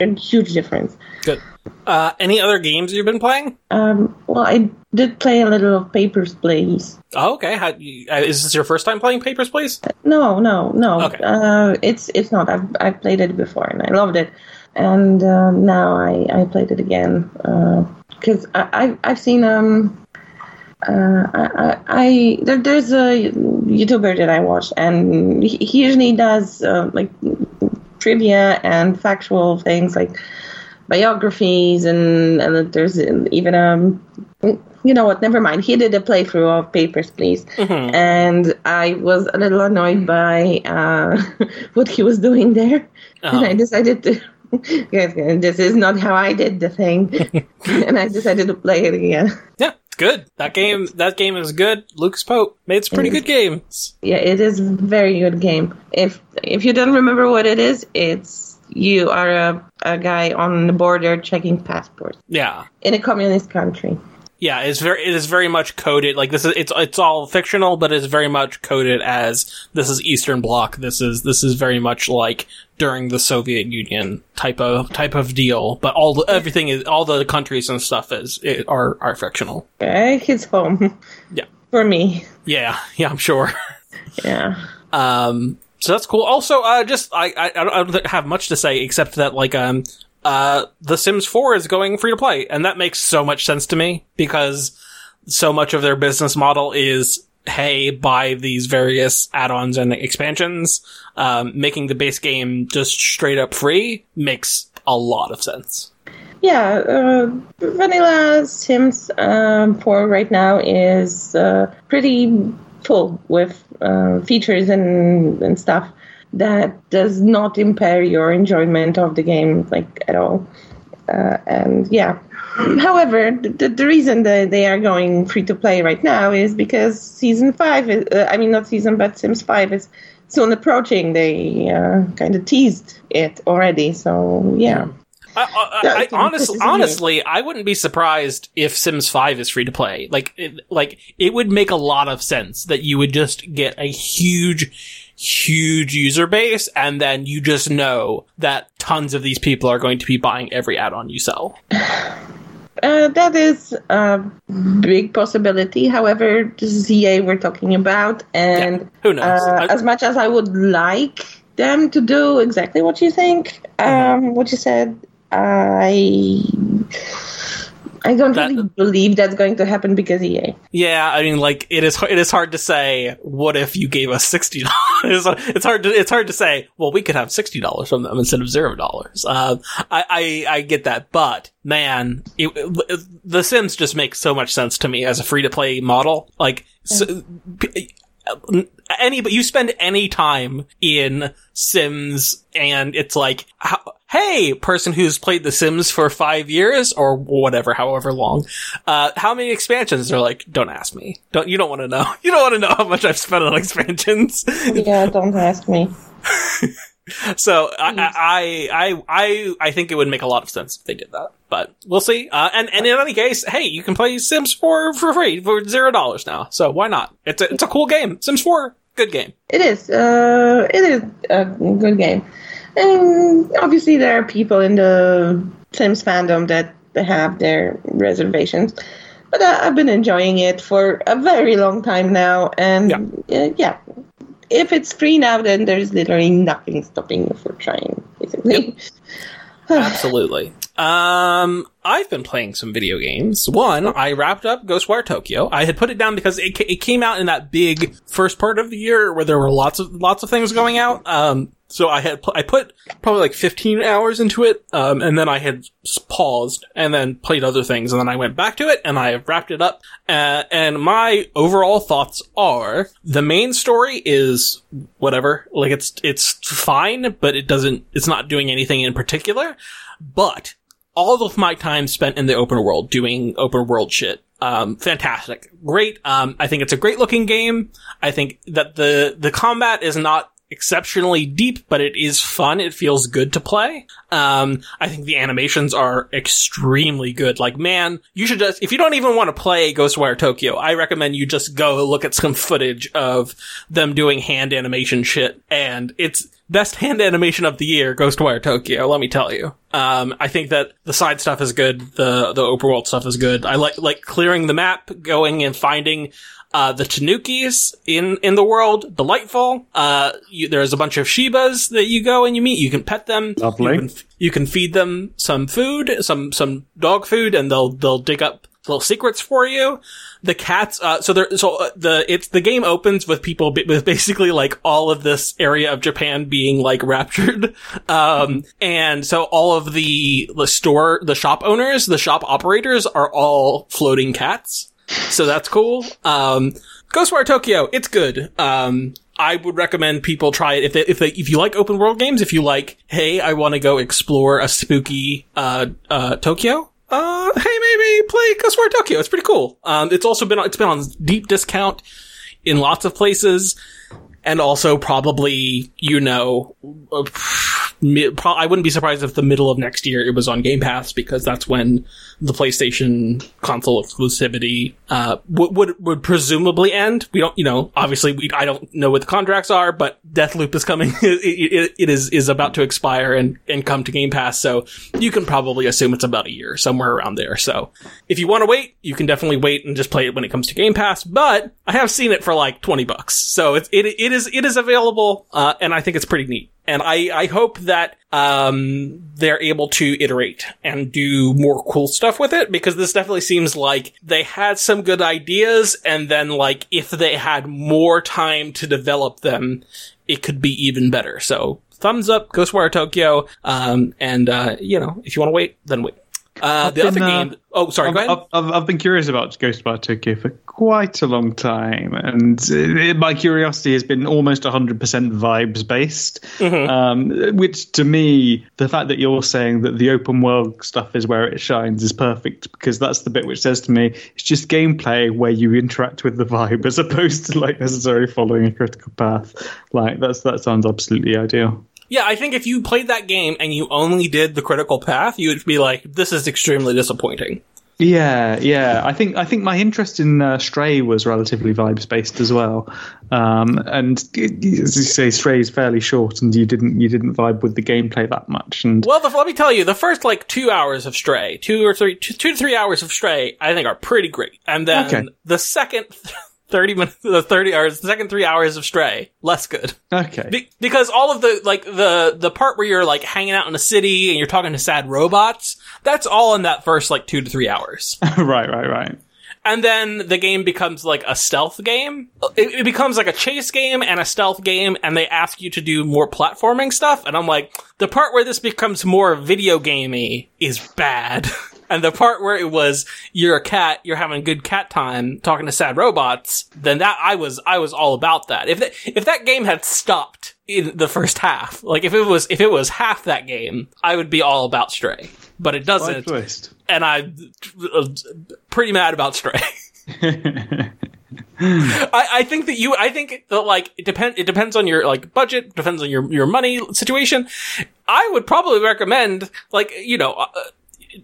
a huge difference.
Good. Uh, any other games you've been playing?
Um, well, I did play a little of Papers, Please.
Oh, okay. How, uh, is this your first time playing Papers, Please?
No, no, no.
Okay.
Uh, it's it's not. I've I played it before and I loved it, and uh, now I, I played it again because I, I I've seen um uh, I, I, there, there's a YouTuber that I watch and he, he usually does uh, like trivia and factual things like biographies and, and there's even um you know what never mind. He did a playthrough of papers please. And i was a little annoyed by uh what he was doing there. And i decided to this is not how i did the thing. And i decided to play it again.
Yeah, good. That game, that game is good. Lucas Pope made some pretty good games.
yeah it is a very good game if if you don't remember what it is it's you are a, a guy on the border checking passports
Yeah,
in a communist country
yeah. It's very, it is very much coded. Like this is, it's, it's all fictional, but it's very much coded as this is Eastern Bloc. This is, this is very much like during the Soviet Union type of type of deal. But all the everything is, all the countries and stuff is it, are are fictional.
uh, his home
Yeah,
for me
yeah, yeah. I'm sure.
yeah
Um, so that's cool. Also, uh, just I, I, I I don't have much to say except that like um, uh, The Sims 4 is going free to play, and that makes so much sense to me because so much of their business model is hey, buy these various add-ons and expansions, um, making the base game just straight up free makes a lot of sense.
Yeah, uh, Vanilla Sims um, 4 right now is uh, pretty full with uh, features and, and stuff that does not impair your enjoyment of the game like at all. Uh, and yeah, however, the, the reason that they are going free to play right now is because season five is, uh, I mean, not season, but Sims 5 is soon approaching. They uh, kind of teased it already. So yeah.
I, I, I, honestly, honestly, I wouldn't be surprised if Sims 5 is free to play. Like, it, like it would make a lot of sense that you would just get a huge, huge user base, and then you just know that tons of these people are going to be buying every add-on you sell.
Uh, that is a big possibility. However, this is EA we're talking about, and
yeah, who knows?
Uh, as much as I would like them to do exactly what you think, um, mm-hmm. what you said, I I don't that, really believe that's going to happen because EA.
Yeah, I mean, like it is. It is hard to say. What if you gave us sixty dollars? it's hard to. It's hard to say. Well, we could have sixty dollars from them instead of zero dollars. Uh, I, I I get that, but man, it, it, the Sims just makes so much sense to me as a free to play model. Like. So, any but you spend any time in Sims and it's like how, hey person who's played the Sims for 5 years or whatever however long uh how many expansions they're like don't ask me don't you don't want to know you don't want to know how much I've spent on expansions
yeah don't ask me
so I, I, I, I, I think it would make a lot of sense if they did that, but we'll see. Uh, and, and in any case, hey, you can play Sims 4 for free for zero dollars now. So why not? It's a, it's a cool game. Sims 4, good game.
It is, uh, it is a good game. And obviously there are people in the Sims fandom that have their reservations. But uh, I've been enjoying it for a very long time now, and yeah, uh, yeah if it's free now, then there's literally nothing stopping you from trying, basically. Yep.
Absolutely. Um, I've been playing some video games. One, I wrapped up Ghostwire Tokyo. I had put it down because it, it came out in that big first part of the year where there were lots of lots of things going out. Um, so I had, I put probably like 15 hours into it, um, and then I had paused and then played other things, and then I went back to it and I wrapped it up. Uh, and my overall thoughts are the main story is whatever, like it's, it's fine, but it doesn't, it's not doing anything in particular. But all of my time spent in the open world doing open world shit um, fantastic. Great. Um, I think it's a great looking game. I think that the, the combat is not exceptionally deep, but it is fun. It feels good to play. Um, I think the animations are extremely good. Like, man, you should just, if you don't even want to play Ghostwire Tokyo, I recommend you just go look at some footage of them doing hand animation shit. And it's best hand animation of the year, Ghostwire Tokyo, let me tell you. Um, I think that the side stuff is good. The, the world stuff is good. I like, like clearing the map, going and finding uh, the Tanukis in, in the world, delightful. Uh, you, there's a bunch of Shibas that you go and you meet. You can pet them.
Lovely.
You can, you can feed them some food, some, some dog food, and they'll, they'll dig up little secrets for you. The cats, uh, so there, so uh, the, it's, the game opens with people, with basically like all of this area of Japan being like raptured. Um, and so all of the, the store, the shop owners, the shop operators are all floating cats so that's cool. Um, Ghostwire Tokyo, it's good. Um, I would recommend people try it if they, if they, if you like open world games, if you like, hey, I want to go explore a spooky, uh, uh, Tokyo. Uh, hey, maybe play Ghostwire Tokyo. It's pretty cool. Um, it's also been, it's been on deep discount in lots of places. And also probably, you know, uh, I wouldn't be surprised if the middle of next year it was on Game Pass because that's when the PlayStation console exclusivity uh, would, would would presumably end. We don't, you know, obviously we, I don't know what the contracts are, but Deathloop is coming. it, it, it is is about to expire and and come to Game Pass, so you can probably assume it's about a year, somewhere around there. So if you want to wait, you can definitely wait and just play it when it comes to Game Pass. But I have seen it for like twenty bucks, so it it, it is it is available, uh, and I think it's pretty neat And I, I hope that, um, they're able to iterate and do more cool stuff with it because this definitely seems like they had some good ideas and then like if they had more time to develop them, it could be even better. So thumbs up, Ghostwire Tokyo. Um, and, uh, you know, if you want to wait, then wait. Uh, the
been,
other
uh.
Oh, sorry.
I've,
ahead.
I've, I've, been curious about Ghostwire Tokyo for quite a long time, and uh, my curiosity has been almost 100% vibes based.
Mm-hmm.
Um, which to me, the fact that you're saying that the open world stuff is where it shines is perfect because that's the bit which says to me it's just gameplay where you interact with the vibe as opposed to like necessarily following a critical path. Like that's that sounds absolutely ideal.
Yeah, I think if you played that game and you only did the critical path, you would be like, this is extremely disappointing.
Yeah, yeah. I think I think my interest in uh, Stray was relatively vibes based as well. Um, and as you say, Stray is fairly short, and you didn't you didn't vibe with the gameplay that much. And
Well, the, let me tell you, the first like two hours of Stray, two or three, two, two to three hours of Stray, I think are pretty great. And then
Okay.
the second 30 minutes, the 30 hours, the second three hours of Stray, less good.
okay,
Be- because all of the like the the part where you're like hanging out in a city and you're talking to sad robots, that's all in that first like two to three hours,
right, right, right.
and then the game becomes like a stealth game. It, it becomes like a chase game and a stealth game, and they ask you to do more platforming stuff. And I'm like, the part where this becomes more video gamey is bad. And the part where it was you're a cat, you're having good cat time talking to sad robots, then that I was I was all about that. If that, if that game had stopped in the first half, like if it was if it was half that game, I would be all about Stray. But it doesn't, and I'm uh, pretty mad about Stray. I, I think that you, I think that like, it depend, it depends on your like budget, depends on your, your money situation. I would probably recommend like, you know, uh,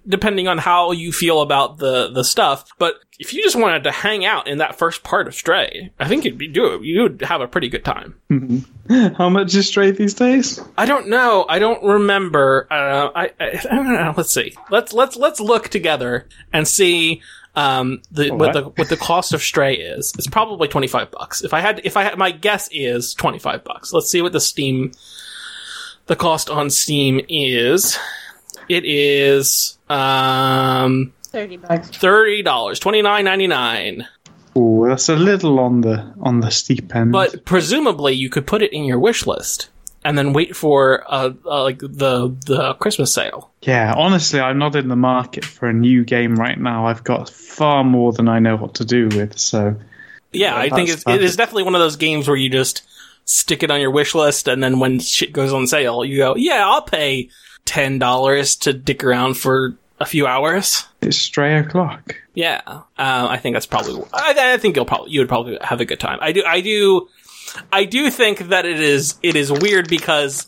depending on how you feel about the, the stuff, but if you just wanted to hang out in that first part of Stray, I think you'd be do it. You would have a pretty good time.
How much is Stray these days?
I don't know. I don't remember. Uh, I, I, I don't know. Let's see. Let's let's let's look together and see um the what the what the cost of Stray is. It's probably twenty five bucks. If I had if I had my guess is twenty five bucks. Let's see what the Steam the cost on Steam is. It is um
Thirty bucks.
thirty dollars, twenty nine ninety nine.
Oh, that's a little on the on the steep end.
But presumably, you could put it in your wish list and then wait for uh, uh like the the Christmas sale.
yeah, honestly, I'm not in the market for a new game right now. I've got far more than I know what to do with. So
Yeah, I think it's, it is definitely one of those games where you just stick it on your wish list, and then when shit goes on sale, you go, "Yeah, I'll pay ten dollars to dick around for a few hours."
it's Stray o'clock.
Yeah, uh, I think that's probably. I, I think you'll probably you would probably have a good time. I do. I do. I do think that it is it is weird because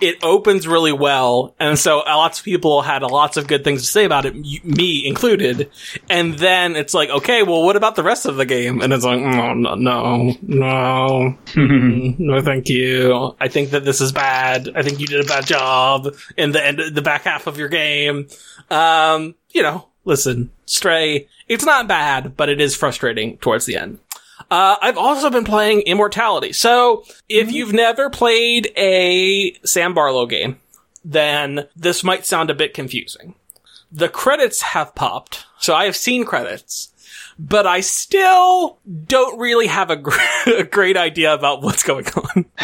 it opens really well, and so lots of people had lots of good things to say about it, me included. And then it's like, okay, well, what about the rest of the game? And it's like, no, no, no, no, no, thank you. I think that this is bad. I think you did a bad job in the end, the back half of your game. Um, you know, listen, Stray, it's not bad, but it is frustrating towards the end. Uh, I've also been playing Immortality. So, if you've never played a Sam Barlow game, then this might sound a bit confusing. The credits have popped, so I have seen credits, but I still don't really have a, gr- a great idea about what's going on.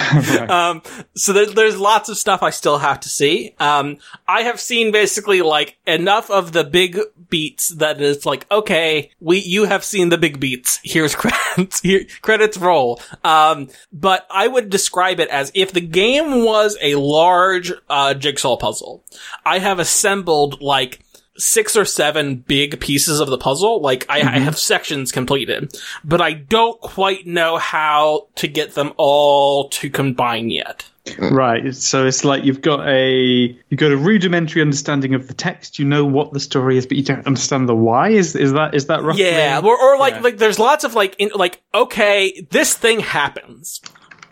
Um, so there, there's lots of stuff I still have to see. Um, I have seen basically like enough of the big beats that it's like, okay, we, you have seen the big beats. Here's credits, here, credits roll. Um, but I would describe it as if the game was a large, uh, jigsaw puzzle. I have assembled like, six or seven big pieces of the puzzle. Like I, I mm-hmm. have sections completed, but I don't quite know how to get them all to combine yet.
Right. So it's like you've got a you've got a rudimentary understanding of the text. You know what the story is, but you don't understand the why. Is is that is that roughly?
Yeah, or, or like
Yeah.
like there's lots of like in, like okay, this thing happens.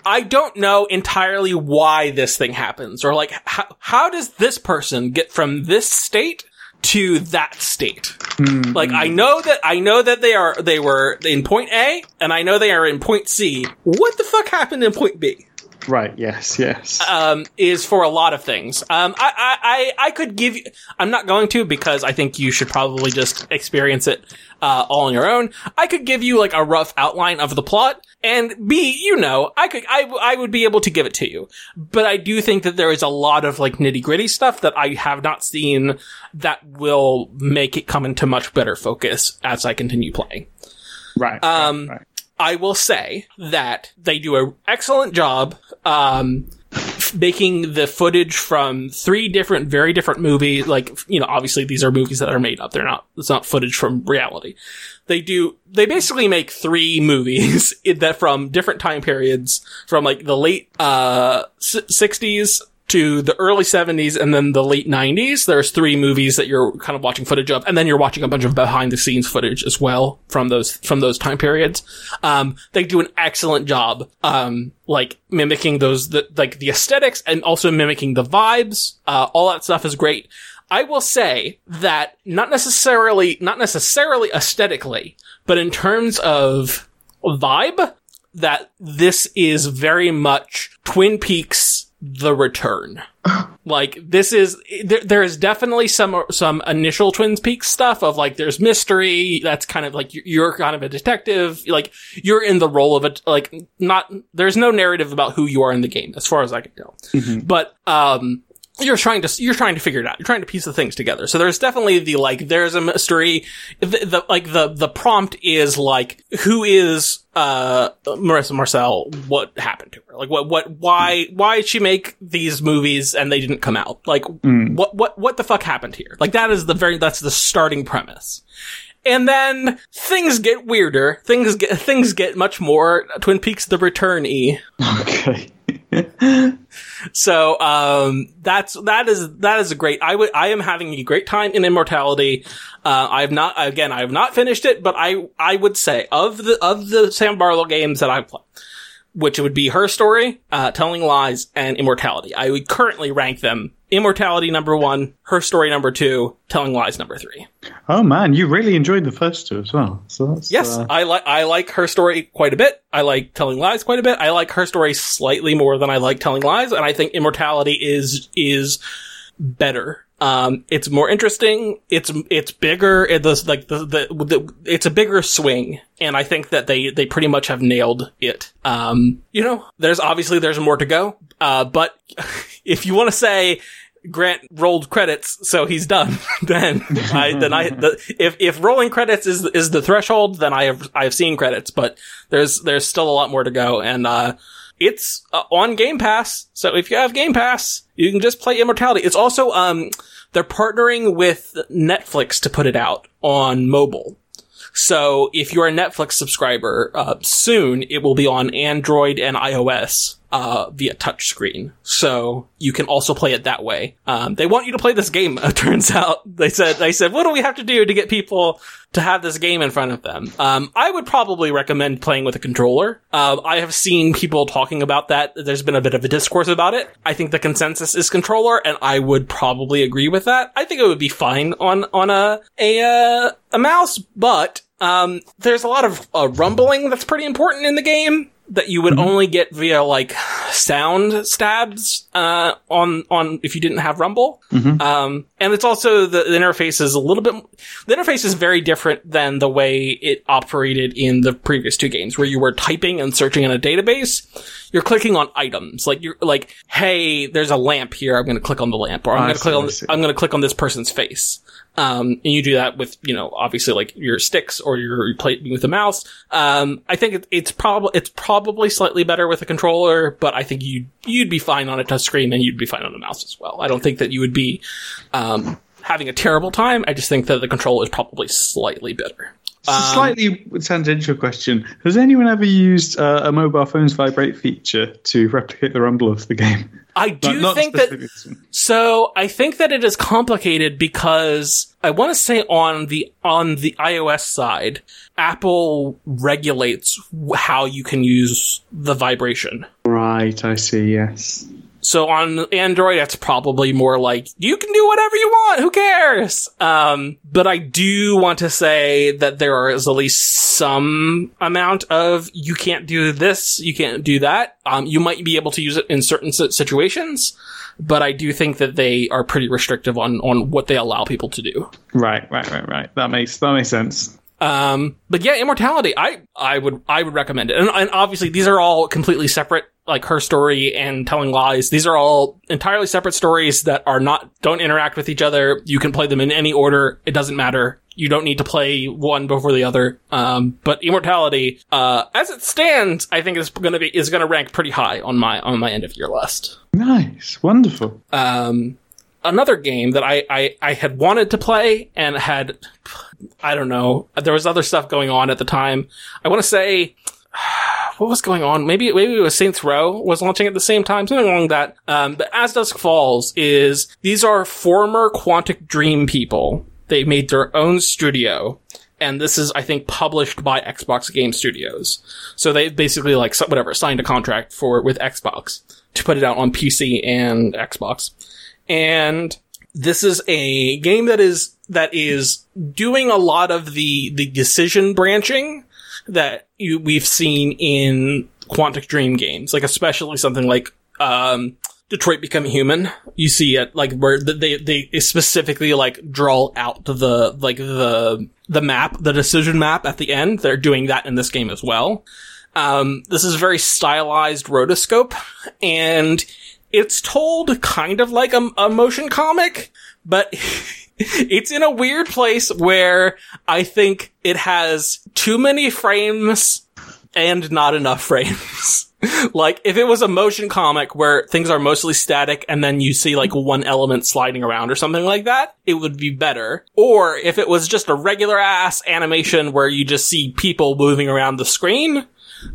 I don't know entirely why this thing happens, or like how how does this person get from this state to that state? Hmm. Like I know that I know that they are they were in point A, and I know they are in point C. What the fuck happened in point B?
Right. Yes. Yes.
um, is for a lot of things. Um, I, I, I, I could give you, I'm not going to because I think you should probably just experience it, uh, all on your own. I could give you like a rough outline of the plot and B, you know, I could, I, I would be able to give it to you. But I do think that there is a lot of like nitty gritty stuff that I have not seen that will make it come into much better focus as I continue playing.
right.
um,
right, right.
I will say that they do an excellent job um, making the footage from three different, very different movies. Like, you know, obviously these are movies that are made up. They're not, it's not footage from reality. They do, they basically make three movies that from different time periods from like the late, uh, s- 60s to the early 70s and then the late 90s. There's three movies that you're kind of watching footage of, and then you're watching a bunch of behind the scenes footage as well from those, from those time periods. Um, they do an excellent job, um, like mimicking those, the, like the aesthetics and also mimicking the vibes. Uh, all that stuff is great. I will say that not necessarily, not necessarily aesthetically, but in terms of vibe, that this is very much Twin Peaks the return. like this is there, there is definitely some some initial Twin Peaks stuff of like there's mystery that's kind of like you're, you're kind of a detective like you're in the role of a like not there's no narrative about who you are in the game as far as I can tell but um you're trying to you're trying to figure it out. You're trying to piece the things together. So there's definitely the like there's a mystery. The, the like the the prompt is like who is uh Marissa Marcel? What happened to her? Like what what why why did she make these movies and they didn't come out? Like what what what the fuck happened here? Like that is the very that's the starting premise. And then things get weirder. Things get things get much more Twin Peaks: The Return e.
Okay.
So um, that's that is that is a great. I would I am having a great time in Immortality. Uh, I have not again I have not finished it, but I I would say of the of the Sam Barlow games that I've played, which would be Her Story, uh, Telling Lies, and Immortality. I would currently rank them Immortality number one, Her Story number two, Telling Lies number three.
oh man, you really enjoyed the first two as well. So that's,
Yes,
uh,
I like I like her story quite a bit. I like telling lies quite a bit. I like her story slightly more than I like telling lies, and I think immortality is is better. Um, it's more interesting. It's it's bigger. It does like the, the the it's a bigger swing, and I think that they they pretty much have nailed it. Um, you know, there's obviously there's more to go. Uh, but if you want to say Grant rolled credits, so he's done. then I, then I, the, if, if rolling credits is, is the threshold, then I have, I have seen credits, but there's, there's still a lot more to go. And, uh, it's uh, on Game Pass. So if you have Game Pass, you can just play Immortality. It's also, um, they're partnering with Netflix to put it out on mobile. So if you're a Netflix subscriber, uh, soon it will be on Android and iOS, uh, via touchscreen. So you can also play it that way. Um, they want you to play this game, it turns out. They said, they said, what do we have to do to get people to have this game in front of them? Um, I would probably recommend playing with a controller. Uh, I have seen people talking about that. There's been a bit of a discourse about it. I think the consensus is controller, and I would probably agree with that. I think it would be fine on, on a, a, uh, a mouse, but um, there's a lot of uh, rumbling that's pretty important in the game that you would only get via like sound stabs uh, on on if you didn't have rumble. Um, and it's also the, the interface is a little bit the interface is very different than the way it operated in the previous two games where you were typing and searching in a database. You're clicking on items like you're like, hey, there's a lamp here. I'm going to click on the lamp, or I'm going to click on. I'm going to click on this person's face. Um, and you do that with, you know, obviously like your sticks or your playing with a mouse. Um, I think it, it's probably, it's probably slightly better with a controller, but I think you, you'd be fine on a touchscreen and you'd be fine on a mouse as well. I don't think that you would be, um, having a terrible time. I just think that the controller is probably slightly better.
A slightly tangential question. Has anyone ever used uh, a mobile phone's vibrate feature to replicate the rumble of the game?
I do
Not- not
think that,
specifically this one.
So I think that it is complicated because I want to say on the on the iOS side, Apple regulates how you can use the vibration.
Right, I see. Yes.
So on Android, it's probably more like, you can do whatever you want, who cares? Um, but I do want to say that there is at least some amount of, you can't do this, you can't do that. Um, you might be able to use it in certain situations, but I do think that they are pretty restrictive on, on what they allow people to do.
Right, right, right, right. That makes, that makes sense.
Um, but yeah, Immortality, I, I would, I would recommend it. And, and obviously these are all completely separate, like her story and telling lies. These are all entirely separate stories that are not, don't interact with each other. You can play them in any order. It doesn't matter. You don't need to play one before the other. Um, but Immortality, uh, as it stands, I think is gonna be, is gonna rank pretty high on my, on my end of year list.
Nice. Wonderful.
Um, another game that I, I, I had wanted to play and had, I don't know, there was other stuff going on at the time. I want to say, what was going on? Maybe, maybe it was Saints Row was launching at the same time, something along that. Um, but As Dusk Falls is, these are former Quantic Dream people. They made their own studio. And this is, I think, published by Xbox Game Studios. So they basically like, whatever, signed a contract for, with Xbox to put it out on PC and Xbox. And this is a game that is, that is doing a lot of the, the decision branching that you, we've seen in Quantic Dream games, like especially something like, um, Detroit Become Human. You see it like where they they specifically like draw out the like the the map, the decision map at the end. They're doing that in this game as well. Um, this is very stylized rotoscope, and it's told kind of like a, a motion comic, but it's in a weird place where I think it has too many frames and not enough frames. like if it was a motion comic where things are mostly static and then you see like one element sliding around or something like that, it would be better. Or if it was just a regular ass animation where you just see people moving around the screen,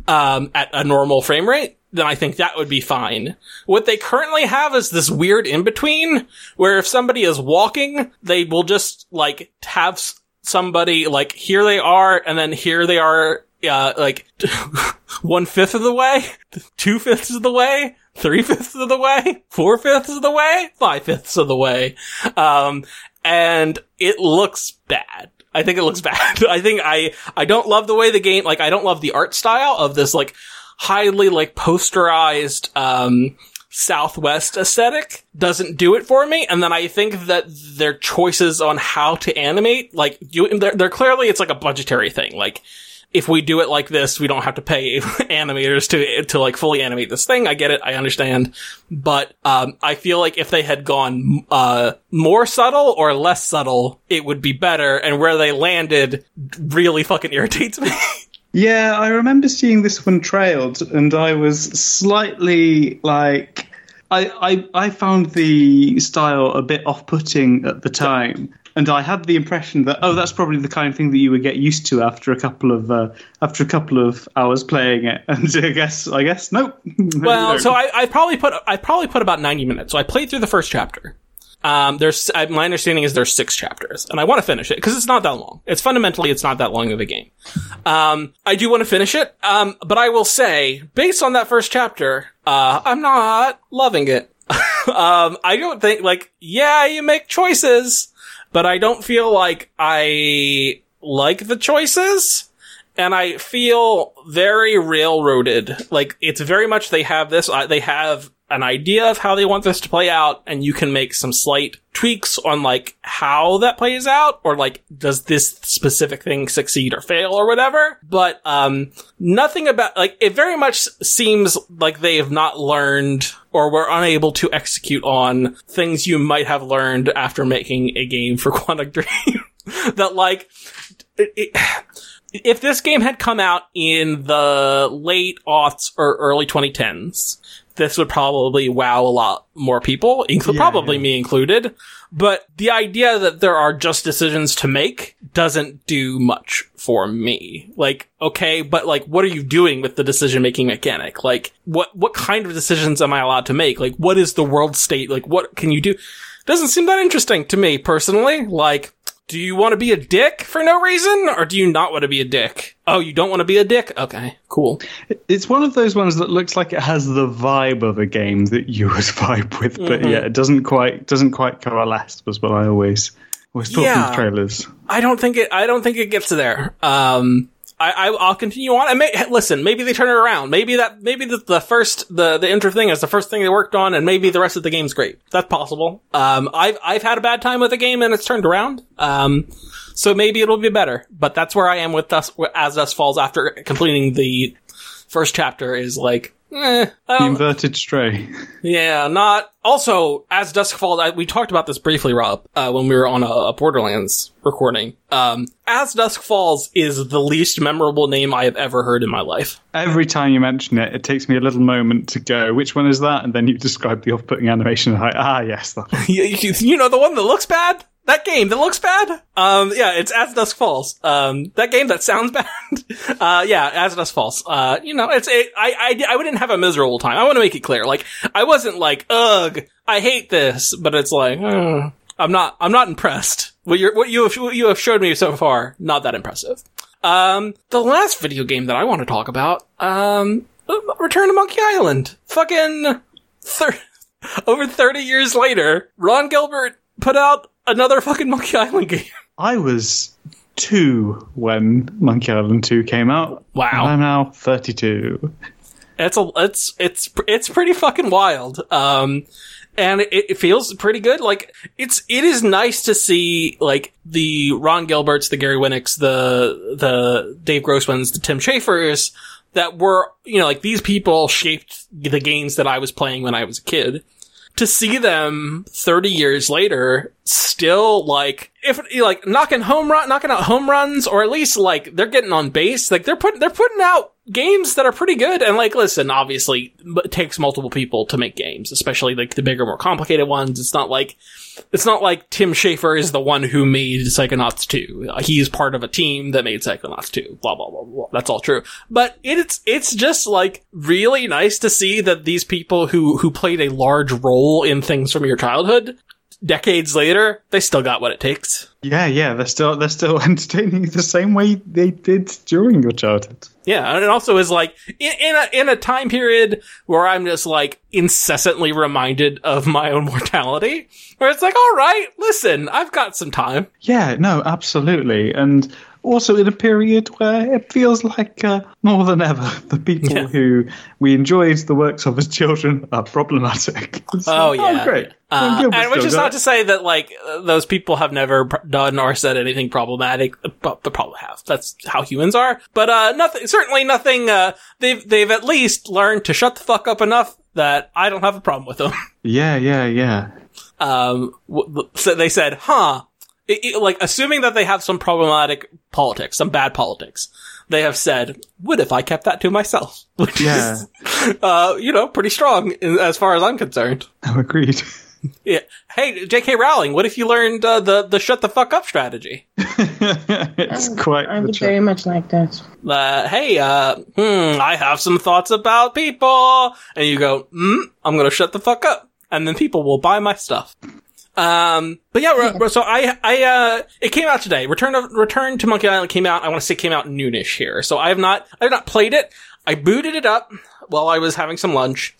um, at a normal frame rate, then I think that would be fine. What they currently have is this weird in between where if somebody is walking, they will just like have somebody like here they are and then here they are uh, like one fifth of the way, two fifths of the way, three fifths of the way, four fifths of the way, five fifths of the way. Um, and it looks bad. I think it looks bad. I think I, I don't love the way the game, like, I don't love the art style of this, like, highly, like, posterized, um, Southwest aesthetic doesn't do it for me. And then I think that their choices on how to animate, like, you, they're, they're clearly, it's like a budgetary thing. Like, if we do it like this, we don't have to pay animators to to like fully animate this thing. I get it, I understand, but um, I feel like if they had gone uh, more subtle or less subtle, it would be better. And where they landed really fucking irritates me.
Yeah, I remember seeing this one trailed, and I was slightly like. I, I, I found the style a bit off putting at the time and I had the impression that oh, that's probably the kind of thing that you would get used to after a couple of uh, after a couple of hours playing it. And I guess I guess nope.
Well, so I, I probably put I probably put about ninety minutes. So I played through the first chapter. Um, there's my understanding is there's six chapters, and I want to finish it because it's not that long. It's fundamentally it's not that long of a game. Um, I do want to finish it, um, but I will say, based on that first chapter, uh, I'm not loving it. um, I don't think like yeah, you make choices but I don't feel like I like the choices. And I feel very railroaded. Like, it's very much they have this, uh, they have an idea of how they want this to play out, and you can make some slight tweaks on like how that plays out, or like does this specific thing succeed or fail or whatever. But um, nothing about like it very much seems like they have not learned or were unable to execute on things you might have learned after making a game for Quantic Dream. that like. It, it, if this game had come out in the late aughts or early 2010s, this would probably wow a lot more people, inclu- yeah, probably yeah. me included. But the idea that there are just decisions to make doesn't do much for me. Like, okay, but like, what are you doing with the decision making mechanic? Like, what, what kind of decisions am I allowed to make? Like, what is the world state? Like, what can you do? Doesn't seem that interesting to me personally. Like, do you want to be a dick for no reason, or do you not want to be a dick? Oh, you don't want to be a dick? Okay, cool.
It's one of those ones that looks like it has the vibe of a game that you would vibe with, but
Mm-hmm.
yeah, it doesn't quite doesn't quite coalesce. Was what I always always thought
Yeah.
from trailers.
I don't think it. I don't think it gets there. Um, I, I I'll continue on. And may, listen, maybe they turn it around. Maybe that. Maybe the, the first the the intro thing is the first thing they worked on, and maybe the rest of the game's great. That's possible. Um, I've I've had a bad time with a game and it's turned around. Um, so maybe it'll be better. But that's where I am with us as Dusk Falls after completing the first chapter. Is like. Eh,
The inverted stray.
yeah, not. Also, as Dusk Falls, I, we talked about this briefly, Rob, uh, when we were on a, a Borderlands recording. Um, as Dusk Falls is the least memorable name I have ever heard in my life.
Every time you mention it, it takes me a little moment to go, which one is that? And then you describe the off-putting animation. And I'm like, ah, yes,
you, know the one that looks bad? That game that looks bad? Um, yeah, it's As Dusk Falls. Um, that game that sounds bad? uh, yeah, As Dusk Falls. Uh, you know, it's, it, I, I, I wouldn't have a miserable time. I want to make it clear. Like, I wasn't like, I hate this, but it's like, hmm, I'm not, I'm not impressed. What you're, what you have, what you have showed me so far, not that impressive. Um, the last video game that I want to talk about, um, Return to Monkey Island. Fucking, thir- over 30 years later, Ron Gilbert put out another fucking Monkey Island game.
I was two when Monkey Island 2 came out.
Wow.
I'm now 32.
It's a, it's, it's, it's pretty fucking wild. Um, and it, it feels pretty good. Like, it's, it is nice to see, like, the Ron Gilberts, the Gary Winnicks, the, the Dave Grossmans, the Tim Schafers, that were, you know, like, these people shaped the games that I was playing when I was a kid. To see them 30 years later still like if like knocking home run knocking out home runs or at least like they're getting on base. Like they're putting they're putting out games that are pretty good. And like listen obviously it takes multiple people to make games especially like the bigger more complicated ones. It's not like it's not like Tim Schafer is the one who made Psychonauts 2. Uh, He's part of a team that made Psychonauts 2. Blah, blah, blah, blah. That's all true. But it's, it's just like really nice to see that these people who, who played a large role in things from your childhood, decades later, they still got what it takes.
Yeah, yeah, they're still they're still entertaining the same way they did during your childhood.
Yeah, and it also is like in, in a in a time period where I'm just like incessantly reminded of my own mortality, where it's like, all right, listen, I've got some time.
Yeah, no, absolutely, and also in a period where it feels like uh, more than ever the people
Yeah.
who we enjoyed the works of as children are problematic. It's
Oh
like,
yeah,
great.
Uh, and which is not
it.
to say that like uh, those people have never pr- done or said anything problematic, but they probably have. That's how humans are. But uh, nothing, certainly nothing. Uh, they've they've at least learned to shut the fuck up enough that I don't have a problem with them.
Yeah, yeah, yeah.
um, w- so they said, huh, it, it- like assuming that they have some problematic politics, some bad politics. They have said, "What if I kept that to myself?" Which
Yeah.
is, uh, you know, pretty strong in, as far as I'm concerned.
No, agreed.
Yeah. Hey, J.K. Rowling, what if you learned uh, the the shut the fuck up strategy?
it's quite
I
the
would very much like that.
Uh, hey, uh, hmm, I have some thoughts about people, and you go, hmm, I'm gonna shut the fuck up, and then people will buy my stuff. Um, but yeah, re- so I, I, uh, it came out today. Return of, Return to Monkey Island came out, I want to say came out noonish here. So I have not, I have not played it. I booted it up while I was having some lunch.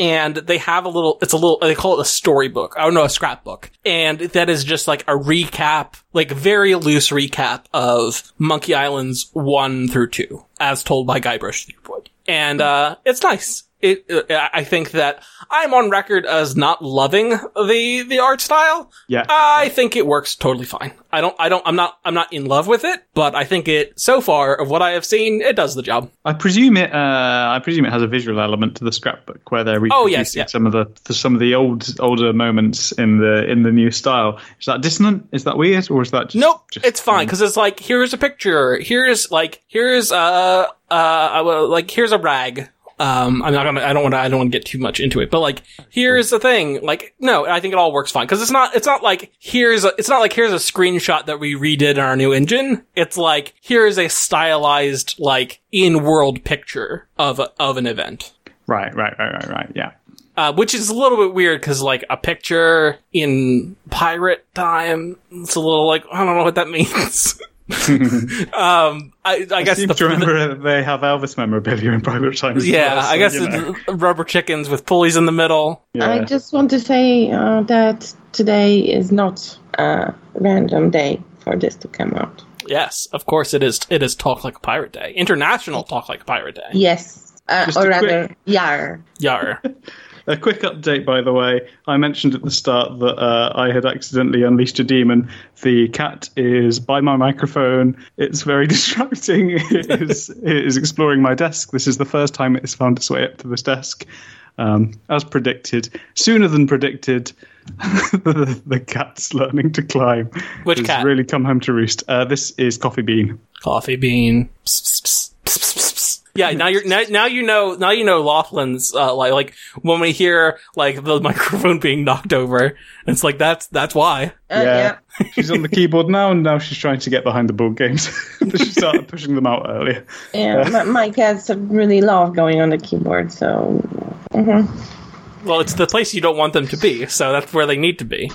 And they have a little, it's a little, they call it a storybook. I don't know, a scrapbook. And that is just like a recap, like very loose recap of Monkey Islands 1 through 2, as told by Guybrush Threepwood. And, uh, it's nice. It, uh, I think that I'm on record as not loving the, the art style.
Yeah.
I think it works totally fine. I don't, I don't, I'm not, I'm not in love with it, but I think it, so far, of what I have seen, it does the job.
I presume it. Uh, I presume it has a visual element to the scrapbook where they're
Oh, yes, yeah.
some of the, some of the old older moments in the in the new style. Is that dissonant? Is that weird, or is that just,
Nope,
just-
it's fine because it's like here's a picture, here's like here's uh uh like here's a rag. Um, I'm not gonna. I don't want to. I don't want to get too much into it, but like here's the thing. Like no, I think it all works fine because it's not. It's not like here's. A, it's not like here's a screenshot that we redid in our new engine. It's like here's a stylized like in world picture of a, of an event.
Right, right, right, right, right. Yeah.
uh, which is a little bit weird because like a picture in pirate time, it's a little like I don't know what that means. um, I, I, guess
seem
the,
to remember that they have Elvis memorabilia in private times. as
yeah,
well, so,
I guess
you know.
rubber chickens with pulleys in the middle.
Yeah.
I just want to say uh, that today is not a random day for this to come out.
Yes, of course it is. It is Talk Like a Pirate Day, International Talk Like a Pirate Day.
Yes, uh, or rather,
quick-
yar.
Yar.
A quick update, by the way. I mentioned at the start that uh, I had accidentally unleashed a demon. The cat is by my microphone. It's very distracting. It is, it is exploring my desk. This is the first time it has found its way up to this desk. Um, as predicted, sooner than predicted, the, the cat's learning to climb.
Which cat?
really come home to roost. Uh, this is Coffee Bean.
Coffee bean. Yeah, now you're now, now you know now you know Loethlin's uh, like like when we hear like the microphone being knocked over, it's like that's that's why.
Uh, yeah.
she's on the keyboard now, and now she's trying to get behind the board games. she started pushing them out earlier.
Yeah, my, my cats really love going on the keyboard, so. mhm.
Well, it's the place you don't want them to be, so that's where they need to be.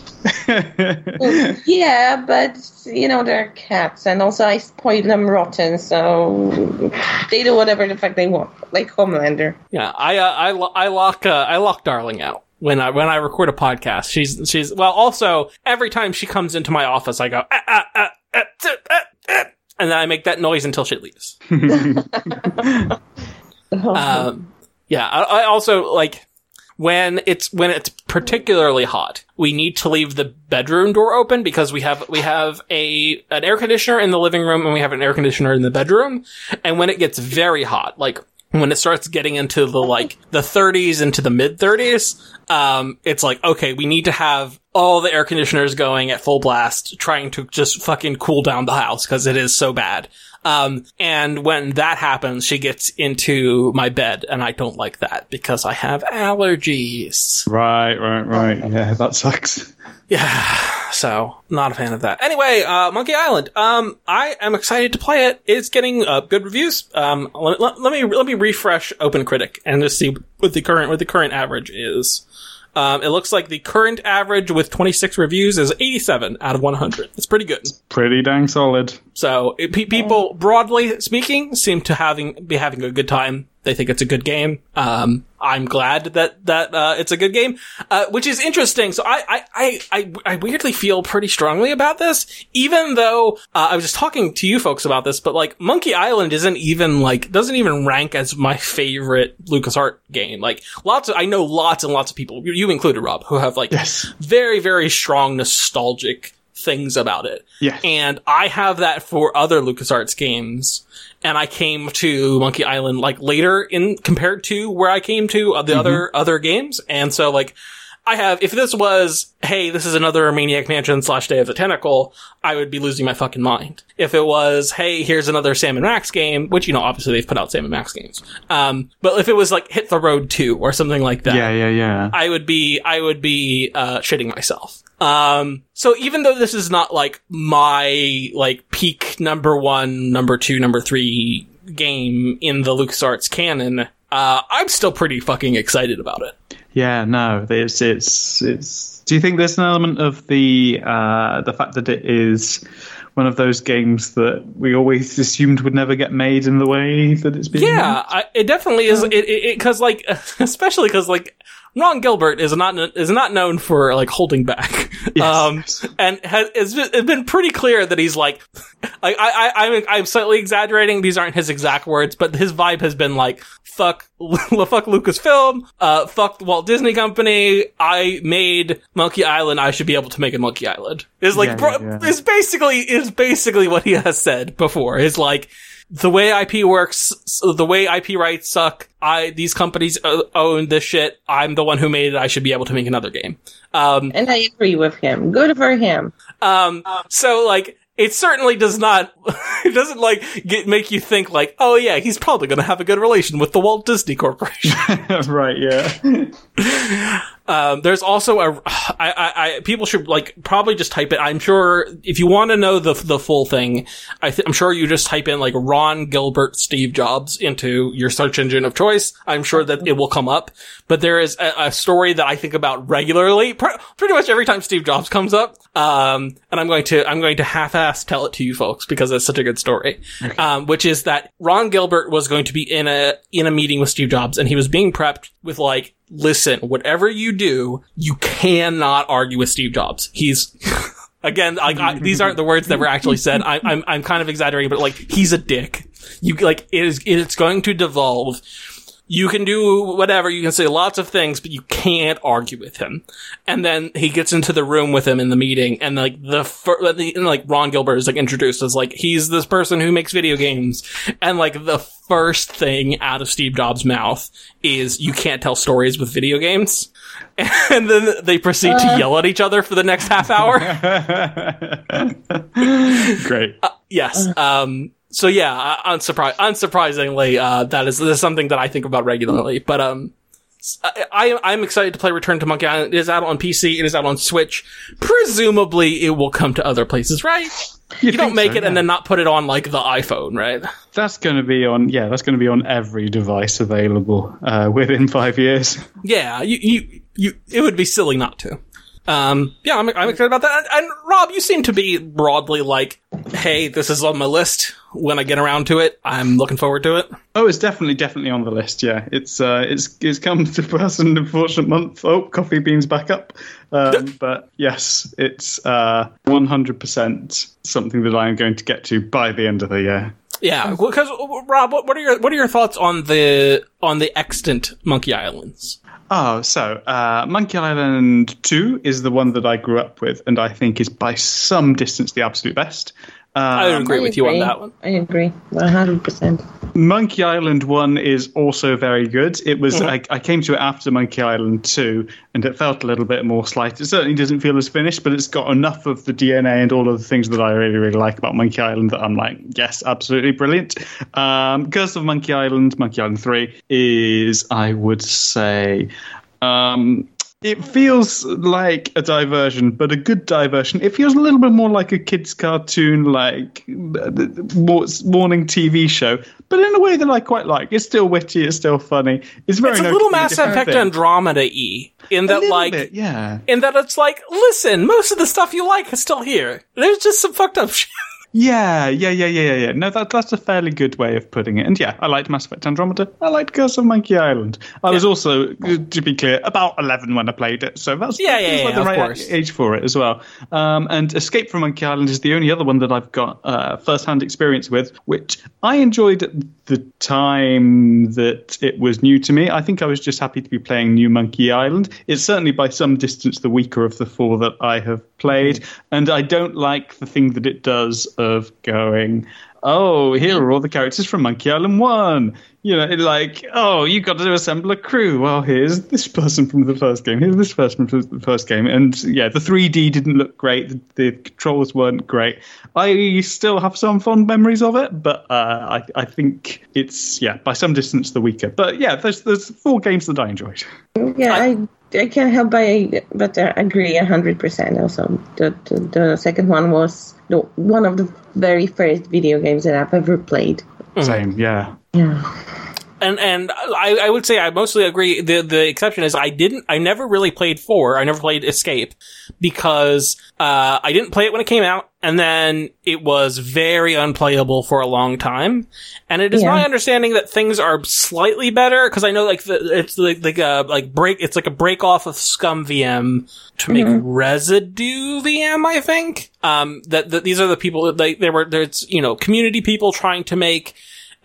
Yeah, but you know they're cats, and also I spoil them rotten, so they do whatever the fuck they want, like Homelander.
Yeah, I uh, I lo- I lock uh, I lock Darling out when I when I record a podcast. She's she's well. Also, every time she comes into my office, I go ah, ah, ah, ah, tsk, ah, ah," and then I make that noise until she leaves. Um, yeah, I, I also like when it's when it's particularly hot. We need to leave the bedroom door open because we have we have a an air conditioner in the living room and we have an air conditioner in the bedroom. And when it gets very hot, like when it starts getting into the like the 30s into the mid 30s, um, it's like okay, we need to have all the air conditioners going at full blast, trying to just fucking cool down the house because it is so bad. Um, and when that happens, she gets into my bed, and I don't like that because I have allergies.
Right, right, right. Yeah, that sucks.
Yeah, so not a fan of that. Anyway, uh, Monkey Island. Um, I am excited to play it. It's getting uh, good reviews. Um, let, let- let me let me refresh OpenCritic and just see what the current what the current average is. Um, it looks like the current average with 26 reviews is 87 out of 100. It's pretty good.
Pretty dang solid.
So it, pe- people, broadly speaking, seem to having be having a good time. They think it's a good game. Um, I'm glad that that uh, it's a good game, uh, which is interesting. So I, I I I weirdly feel pretty strongly about this, even though uh, I was just talking to you folks about this. But like Monkey Island isn't even like doesn't even rank as my favorite LucasArts game. Like lots of I know lots and lots of people, you- you included, Rob, who have like
Yes.
very very strong nostalgic things about it.
Yes.
And I have that for other LucasArts games. And I came to Monkey Island like later in compared to where I came to uh, the other other games. And so like I have if this was hey this is another Maniac Mansion slash Day of the Tentacle, I would be losing my fucking mind. If it was hey here's another Sam and Max game, which you know obviously they've put out Sam and Max games. Um, but if it was like Hit the Road Two or something like that,
Yeah, yeah, yeah.
I would be I would be uh, shitting myself. Um, so even though this is not like my like peak number one, number two, number three game in the LucasArts canon, uh, I'm still pretty fucking excited about it.
Yeah, no, it's it's it's. Do you think there's an element of the uh, the fact that it is one of those games that we always assumed would never get made in the way that it's been?
Yeah, I, it definitely is. It because like especially because like Ron Gilbert is not is not known for like holding back, um, and has it's been, pretty clear that he's like, I I I I'm, I'm slightly exaggerating. These aren't his exact words, but his vibe has been like fuck fuck Lucasfilm, uh, fuck the Walt Disney Company. I made Monkey Island. I should be able to make a Monkey Island. Is like
Yeah, yeah, yeah.
is basically is basically what he has said before. Is like the way IP works, so the way IP rights suck. I these companies own this shit. I'm the one who made it. I should be able to make another game. Um,
And I agree with him. Good for him.
um, so like. It certainly does not. It doesn't like get make you think like, oh yeah, he's probably going to have a good relation with the Walt Disney Corporation.
right. Yeah.
Um, there's also a, I, I, I, people should like probably just type it. I'm sure if you want to know the the full thing, I th- I'm sure you just type in like Ron Gilbert Steve Jobs into your search engine of choice. I'm sure that it will come up. But there is a, a story that I think about regularly, pr- pretty much every time Steve Jobs comes up. Um, and I'm going to I'm going to half-ass tell it to you folks because it's such a good story. Um, which is that Ron Gilbert was going to be in a in a meeting with Steve Jobs, and he was being prepped with like listen, whatever you do, you cannot argue with Steve Jobs. He's, again, I, these aren't the words that were actually said. I, I'm, I'm kind of exaggerating, but like, he's a dick. You, like, it is, it's going to devolve. You can do whatever, you can say lots of things, but you can't argue with him. And then he gets into the room with him in the meeting, and like the, fir- and, like Ron Gilbert is like introduced as like, he's this person who makes video games. And like the first thing out of Steve Jobs' mouth is, you can't tell stories with video games. And then they proceed to yell at each other for the next half hour.
Great.
Yes. Um, so yeah, unsurpri- unsurprisingly, uh, that is, is something that I think about regularly. But um, I, I'm excited to play Return to Monkey Island. It is out on PC. It is out on Switch. Presumably, it will come to other places, right? You, don't make
so,
it and then not put it on like the iPhone, right?
That's going to be on. Yeah, that's going to be on every device available uh, within five years.
Yeah, you, you, you, it would be silly not to. Um, yeah, I'm, I'm excited about that. And, and Rob, you seem to be broadly like, hey, this is on my list. When I get around to it, I'm looking forward to it.
Oh, it's definitely definitely on the list. Yeah, it's uh, it's it's come to pass an unfortunate month. Oh, coffee beans back up. Um, but yes, it's uh, 100% something that I am going to get to by the end of the year.
Yeah, because Rob, what, what are your what are your thoughts on the on the extant Monkey Islands?
Oh, so uh, Monkey Island 2 is the one that I grew up with, and I think is by some distance the absolute best.
I would
Um,
agree
I
with you on that one.
I agree, one hundred percent.
Monkey Island 1 is also very good. It was
Mm-hmm.
I, I came to it after Monkey Island 2 and it felt a little bit more slight. It certainly doesn't feel as finished, but it's got enough of the DNA and all of the things that I really, really like about Monkey Island that I'm like, yes, absolutely brilliant. Um, Curse of Monkey Island, Monkey Island 3 is, I would say, um, it feels like a diversion, but a good diversion. It feels a little bit more like a kids' cartoon, like uh, morning TV show, but in a way that I quite like. It's still witty, it's still funny. It's very
It's a
noticeably
little Mass Effect. Andromeda e in that like
bit, yeah,
in that it's like listen, most of the stuff you like is still here. There's just some fucked up shit.
Yeah, yeah, yeah, yeah, yeah, yeah. No, that that's a fairly good way of putting it. And yeah, I liked Mass Effect Andromeda. I liked Curse of Monkey Island. I was also, to be clear, about eleven when I played it, so that's
Yeah, yeah, yeah,
the right
course.
age for it as well. Um, and Escape from Monkey Island is the only other one that I've got uh, first-hand experience with, which I enjoyed at the time that it was new to me. I think I was just happy to be playing New Monkey Island. It's certainly by some distance the weaker of the four that I have played, and I don't like the thing that it does of going. Oh, here are all the characters from Monkey Island 1. You know, like, oh, you've got to assemble a crew. Well, here's this person from the first game. Here's this person from the first game. And yeah, the 3D didn't look great. The, the controls weren't great. I still have some fond memories of it, but uh, I, I think it's, yeah, by some distance the weaker. But yeah, there's, there's four games that I enjoyed.
Yeah, I, I can't help but but uh, agree hundred percent. Also, the, the the second one was the, one of the very first video games that I've ever played.
Same, yeah.
Yeah,
And and I, I would say I mostly agree. The the exception is I didn't I never really played four. I never played Escape because uh, I didn't play it when it came out, and then it was very unplayable for a long time. And it is
Yeah.
my understanding that things are slightly better because I know like the, it's like like a like break it's like a break off of ScummVM to make ResidualVM. I think um that, that these are the people that they they were there's you know community people trying to make.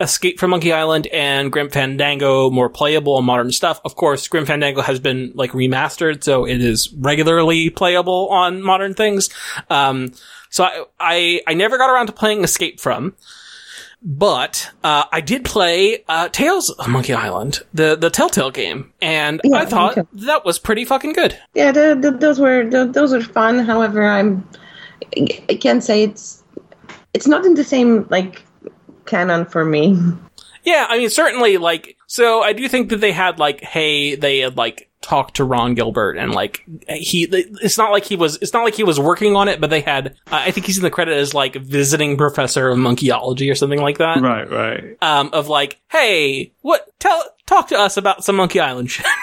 Escape from Monkey Island and Grim Fandango more playable and modern stuff. Of course, Grim Fandango has been like remastered, so it is regularly playable on modern things. Um, so I, I, I never got around to playing Escape from, but, uh, I did play, uh, Tales of Monkey Island, the, the Telltale game, and
Yeah,
I thought that was pretty fucking good.
yeah. The, the, those were the, those were fun. However, I'm I can't say it's it's not in the same like canon for me.
Yeah, I mean, certainly, like, so I do think that they had, like, hey, they had, like, talk to Ron Gilbert and like he it's not like he was it's not like he was working on it but they had I think he's in the credit as like visiting professor of monkeyology or something like that
Right, right.
um of like hey what tell talk to us about some Monkey Island shit.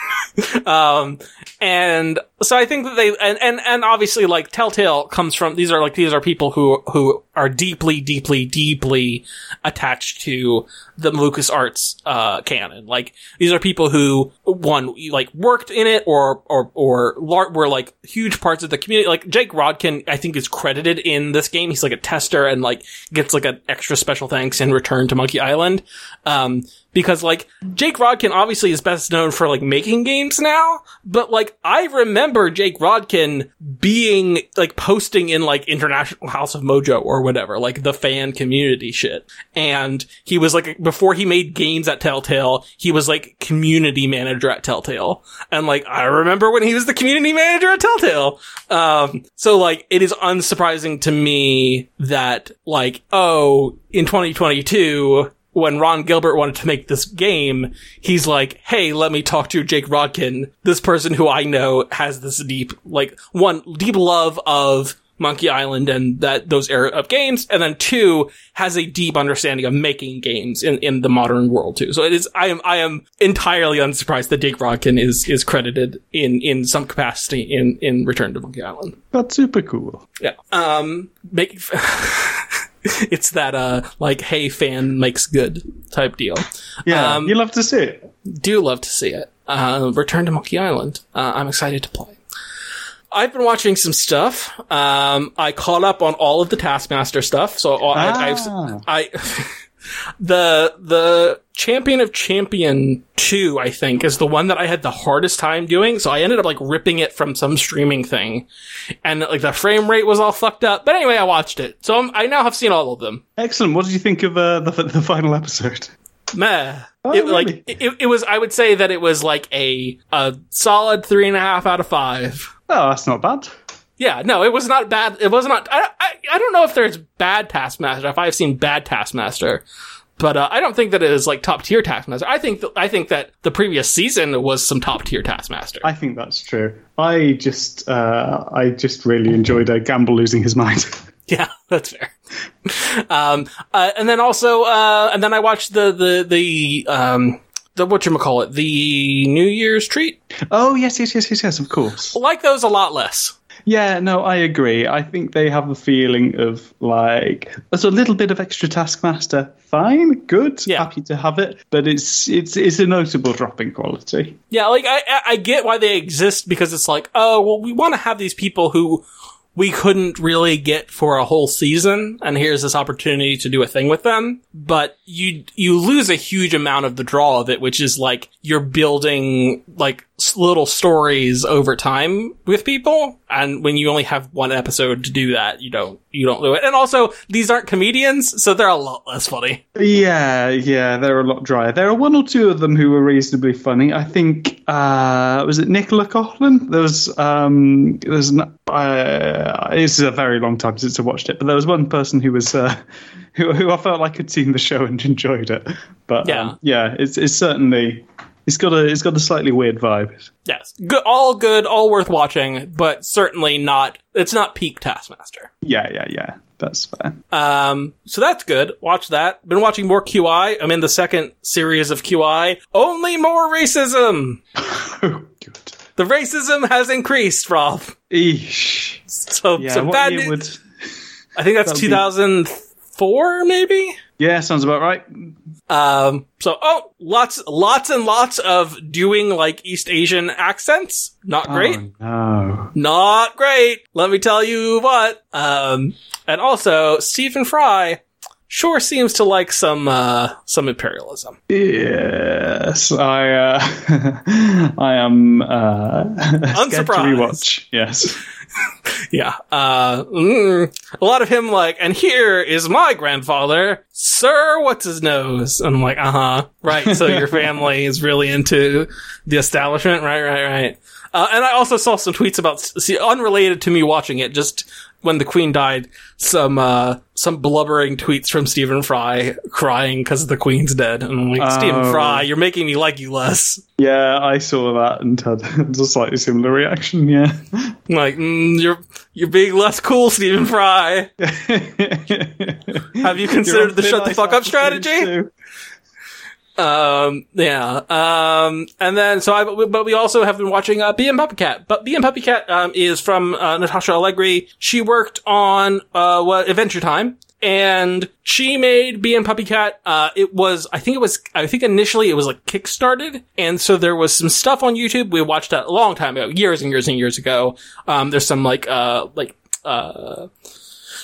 Um and so I think that they and, and and obviously like Telltale comes from these are like these are people who who are deeply deeply deeply attached to the LucasArts uh canon. Like these are people who one like worked in it or or or were like huge parts of the community. Like Jake Rodkin I think is credited in this game. He's like a tester and like gets like an extra special thanks in return to Monkey Island. Um because like Jake Rodkin obviously is best known for like making games now, but like I remember Jake Rodkin being like posting in like International House of Mojo or whatever, like the fan community shit. And he was like before he made games at Telltale, he was like community manager at Telltale. And like I remember when he was the community manager at Telltale. Um so like it is unsurprising to me that like oh in 2022 when Ron Gilbert wanted to make this game, he's like, "Hey, let me talk to Jake Rodkin, this person who I know has this deep, like, one deep love of Monkey Island and that those era of games, and then two has a deep understanding of making games in, in the modern world too. So it is, I am, I am entirely unsurprised that Jake Rodkin is is credited in in some capacity in in Return to Monkey Island.
That's super cool.
Yeah. Um, make. it's that uh like hey fan makes good type deal
Yeah,
Um,
you love to see it.
do love to see it uh return to monkey island uh, i'm excited to play I've been watching some stuff. Um, I caught up on all of the Taskmaster stuff. So I, I've,
Ah.
I, the, the Champion of Champion 2, I think, is the one that I had the hardest time doing. So I ended up like ripping it from some streaming thing. And like the frame rate was all fucked up. But anyway, I watched it. So I'm, I now have seen all of them.
Excellent. What did you think of uh, the the final episode?
Meh.
Oh,
it,
really?
like it, it was. I would say that it was like a a solid three and a half out of five.
Oh, that's not bad.
Yeah, no, it was not bad. It was not. I, I, I don't know if there's bad Taskmaster. If I've seen bad Taskmaster, but uh, I don't think that it is like top tier Taskmaster. I think th- I think that the previous season was some top tier Taskmaster.
I think that's true. I just uh, I just really enjoyed uh, Gamble losing his mind.
Yeah, that's fair. um, uh, and then also, uh, and then I watched the the the um the what you call it the New Year's treat.
oh yes, yes, yes, yes, yes. Of course.
Like those a lot less.
Yeah, no, I agree. I think they have a feeling of like there's a little bit of extra Taskmaster. Fine, good,
Yeah.
happy to have it, but it's it's it's a notable drop in quality.
Yeah, like I I- get why they exist because it's like, oh, well, we want to have these people who we couldn't really get for a whole season, and here's this opportunity to do a thing with them. But you you lose a huge amount of the draw of it, which is like you're building like little stories over time with people, and when you only have one episode to do that, you don't you don't do it. And also, these aren't comedians, so they're a lot less funny.
Yeah, yeah, they're a lot drier. There are one or two of them who were reasonably funny. I think uh, was it Nicola Coughlan? There was um, there was n- uh, it's a very long time since I watched it, but there was one person who was uh, who who I felt like had seen the show and enjoyed it. But
Yeah.
um, yeah, it's it's certainly it's got a it's got a slightly weird vibe.
Yes, good, all good, all worth watching, but certainly not. It's not peak Taskmaster.
Yeah, yeah, yeah. That's fair.
Um, so that's good. Watch that. Been watching more QI. I'm in the second series of QI. Only more racism.
Oh, good.
The racism has increased, Rob.
Eesh.
So,
Yeah,
so bad. news-
would?
I think that's
that would be-
2004, maybe.
Yeah, sounds about right.
Um, so, oh, lots, lots and lots of doing like East Asian accents. Not great.
Oh, no.
Not great. Let me tell you what. Um, and also Stephen Fry sure seems to like some, uh, some imperialism.
Yes, I uh, I am uh,
Unsurprised.
rewatch. Yes,
Yeah. Uh, mm, a lot of him like, and here is my grandfather, Sir What's His Nose. And I'm like, uh huh. Right. So your family is really into the establishment. Right, right, right. Uh, and I also saw some tweets about, see, unrelated to me watching it, just when the queen died, some, uh, some blubbering tweets from Stephen Fry crying because the queen's dead. And I'm like, Stephen
Oh.
Fry, you're making me like you less.
Yeah, I saw that and had a slightly similar reaction. Yeah.
Like, mm, you're, you're being less cool, Stephen Fry. Have you considered the shut the fuck up strategy? Um, yeah. Um, and then, so I, but we also have been watching, uh, Bee and Puppy Cat. But Bee and Puppy Cat, um, is from, uh, Natasha Allegri. She worked on, uh, what, Adventure Time. And she made Bee and Puppy Cat. Uh, it was, I think it was, I think initially it was like kickstarted. And so there was some stuff on YouTube. We watched that a long time ago, years and years and years ago. Um, there's some like, uh, like, uh,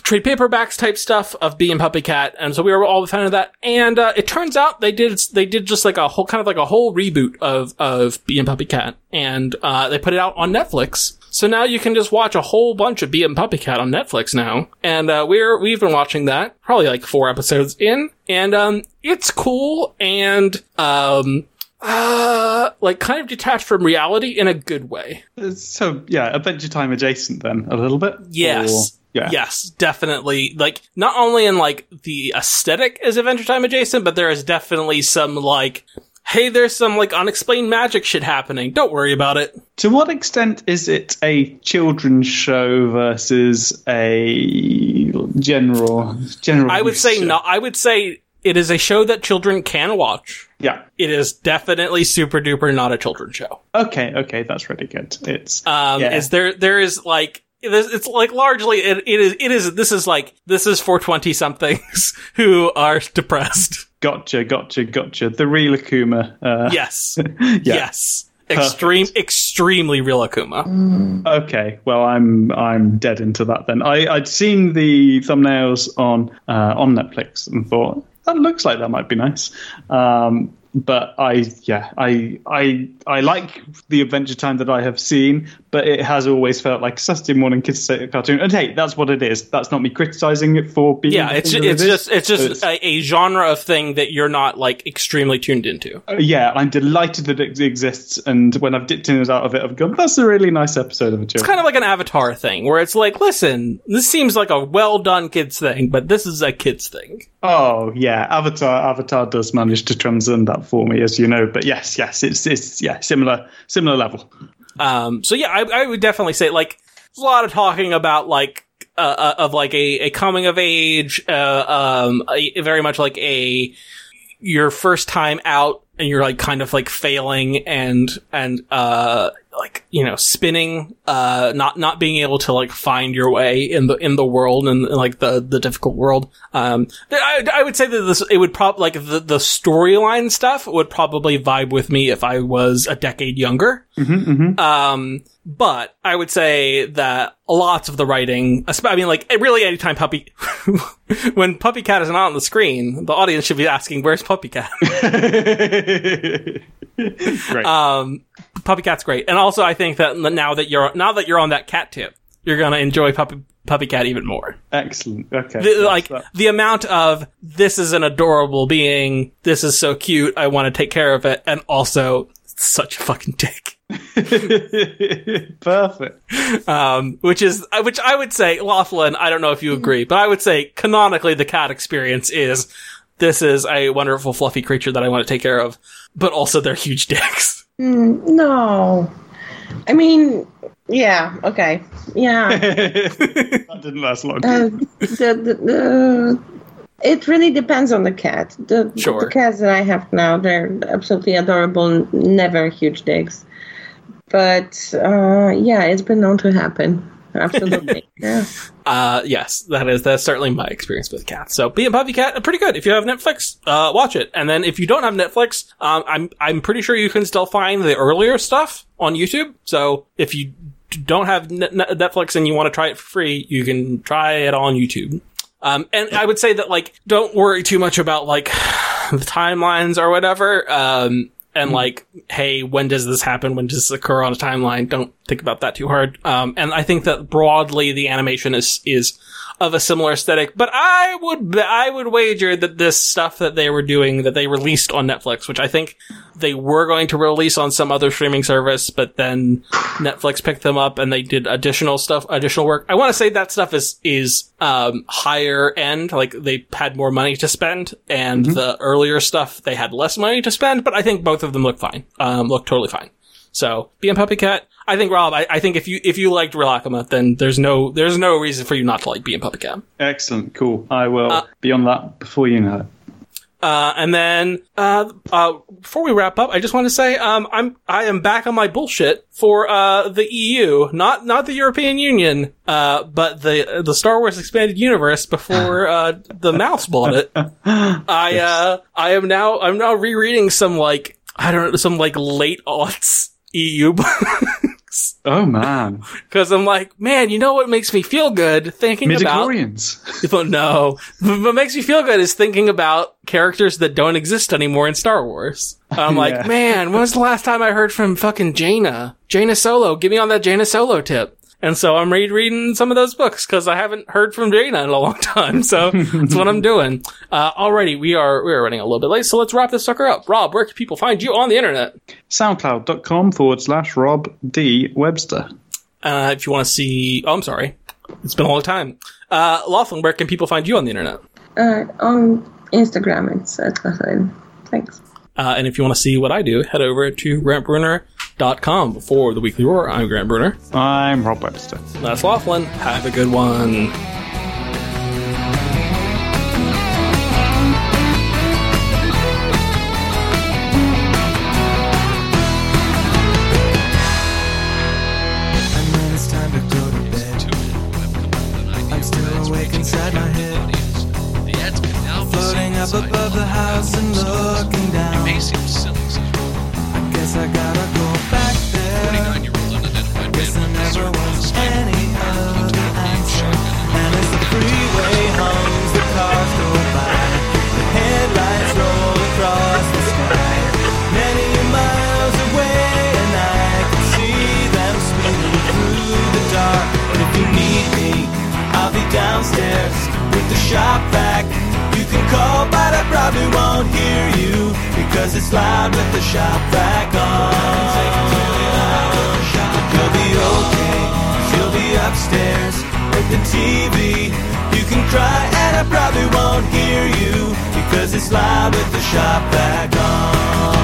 trade paperbacks type stuff of Bee and Puppy Cat, and so we were all a fan of that. And uh, it turns out they did they did just like a whole kind of like a whole reboot of of Bee and Puppy Cat, and uh, they put it out on Netflix. So now you can just watch a whole bunch of Bee and Puppy Cat on Netflix now, and uh, we're we've been watching that probably like four episodes in, and um, it's cool and um. Uh, like kind of detached from reality in a good way.
So yeah, Adventure Time adjacent then a little bit.
Yes.
Or- yeah.
Yes, definitely. Like, not only in like the aesthetic is Adventure Time adjacent, but there is definitely some like, hey, there's some like unexplained magic shit happening. Don't worry about it.
To what extent is it a children's show versus a general general?
I would say
show?
no. I would say it is a show that children can watch.
Yeah.
It is definitely super duper not a children's show.
Okay. Okay. That's really good. It's
Um,
Yeah.
is there, there is like, it's like largely, it, it is, it is, this is like, this is for 20 somethings who are depressed.
gotcha. Gotcha. Gotcha. The real Akuma. Uh,
Yes.
yeah.
Yes. Extreme, extremely real Akuma.
Okay, well, I'm I'm dead into that then. I I'd seen the thumbnails on uh, on Netflix and thought that looks like that might be nice. Um, but I yeah I I I like the Adventure Time that I have seen, but it has always felt like a Saturday morning kids cartoon. And hey, that's what it is. That's not me criticizing it for being.
Yeah, it's it's
it is.
just it's just a, a genre of thing that you're not like extremely tuned into.
Uh, yeah, I'm delighted that it exists, and when I've dipped in and out of it, I've gone, "That's a really nice episode of a show."
It's kind of like an Avatar thing where it's like, listen, this seems like a well done kids thing, but this is a kids thing.
Oh yeah, Avatar. Avatar does manage to transcend that for me, as you know. But yes, yes, it's it's yeah similar similar level.
Um, so yeah, I, I would definitely say like a lot of talking about like uh, uh, of like a, a coming of age, uh, um, a, very much like a your first time out and you're like kind of like failing and and uh like you know spinning uh not not being able to like find your way in the in the world and like the the difficult world um i, I would say that this it would probably like the the storyline stuff would probably vibe with me if i was a decade younger um, but I would say that lots of the writing, I mean, like, really anytime Puppy, when Puppy Cat is not on the screen, the audience should be asking, where's Puppy Cat?
Great.
um, Puppy Cat's great. And also I think that now that you're, now that you're on that cat tip, you're gonna enjoy Puppy, Puppy Cat even more.
Excellent. Okay.
The-
yes,
like,
that-
the amount of, this is an adorable being, this is so cute, I want to take care of it, and also, such a fucking dick.
Perfect.
um, which is uh, which I would say, Loethlin. I don't know if you agree, but I would say canonically the cat experience is this is a wonderful fluffy creature that I want to take care of, but also they're huge dicks.
Mm, no. I mean, yeah, okay. Yeah.
that didn't last long.
Uh, the, the, the, it really depends on the cat. The,
Sure.
the cats that I have now, they're absolutely adorable, never huge dicks. But uh, yeah, it's been known to happen. Absolutely. yeah.
Uh, yes, that is that's certainly my experience with cats. So, Bee and Puppy Cat, are pretty good. If you have Netflix, uh, watch it. And then if you don't have Netflix, um, I'm I'm pretty sure you can still find the earlier stuff on YouTube. So if you don't have Net- Net- Netflix and you want to try it for free, you can try it on YouTube. Um, and I would say that like, don't worry too much about like the timelines or whatever. Um, and like, hey, when does this happen? When does this occur on a timeline? Don't think about that too hard. Um, and I think that broadly the animation is is of a similar aesthetic. But I would I would wager that this stuff that they were doing that they released on Netflix, which I think they were going to release on some other streaming service, but then Netflix picked them up and they did additional stuff, additional work. I want to say that stuff is is um, higher end, like they had more money to spend, and the earlier stuff they had less money to spend. But I think both of them look fine, um, look totally fine. So, Bee and Puppy Cat, I think Rob, I, I think if you if you liked Real then there's no there's no reason for you not to like Bee and Puppy Cat.
Excellent, cool. I will be on that before you know it.
Uh, and then, uh, uh, before we wrap up, I just want to say, um, I'm, I am back on my bullshit for, uh, the EU, not, not the European Union, uh, but the, the Star Wars Expanded Universe before, uh, the mouse bought it. I, uh, I am now, I'm now rereading some, like, I don't know, some, like, late aughts EU books.
Oh man,
Cause I'm like, man, you know what makes me feel good? Thinking about but oh, no. What makes me feel good is thinking about characters that don't exist anymore in Star Wars. I'm like,
Yeah.
man, when was the last time I heard from fucking Jaina? Jaina Solo. Give me on that Jaina Solo tip. And so I'm rereading some of those books because I haven't heard from Jaina in a long time. So that's what I'm doing. Uh, alrighty, we are we are running a little bit late, so let's wrap this sucker up. Rob, where can people find you on the internet?
Soundcloud.com forward slash Rob D Webster.
Uh, if you want to see, oh, I'm sorry, it's been a long time. Uh, Loethlin, where can people find you on the internet?
Uh, on Instagram, it's at Loethlin. Thanks.
Uh, and if you want to see what I do, head over to GrantBrunner.com for the weekly roar. I'm Grant Brunner.
I'm Rob Webster.
That's Loethlin. Have a good one.
Because it's loud with the shop vac on. You'll be okay, you you'll be upstairs with the TV. You can cry, and I probably won't hear you because it's loud with the shop vac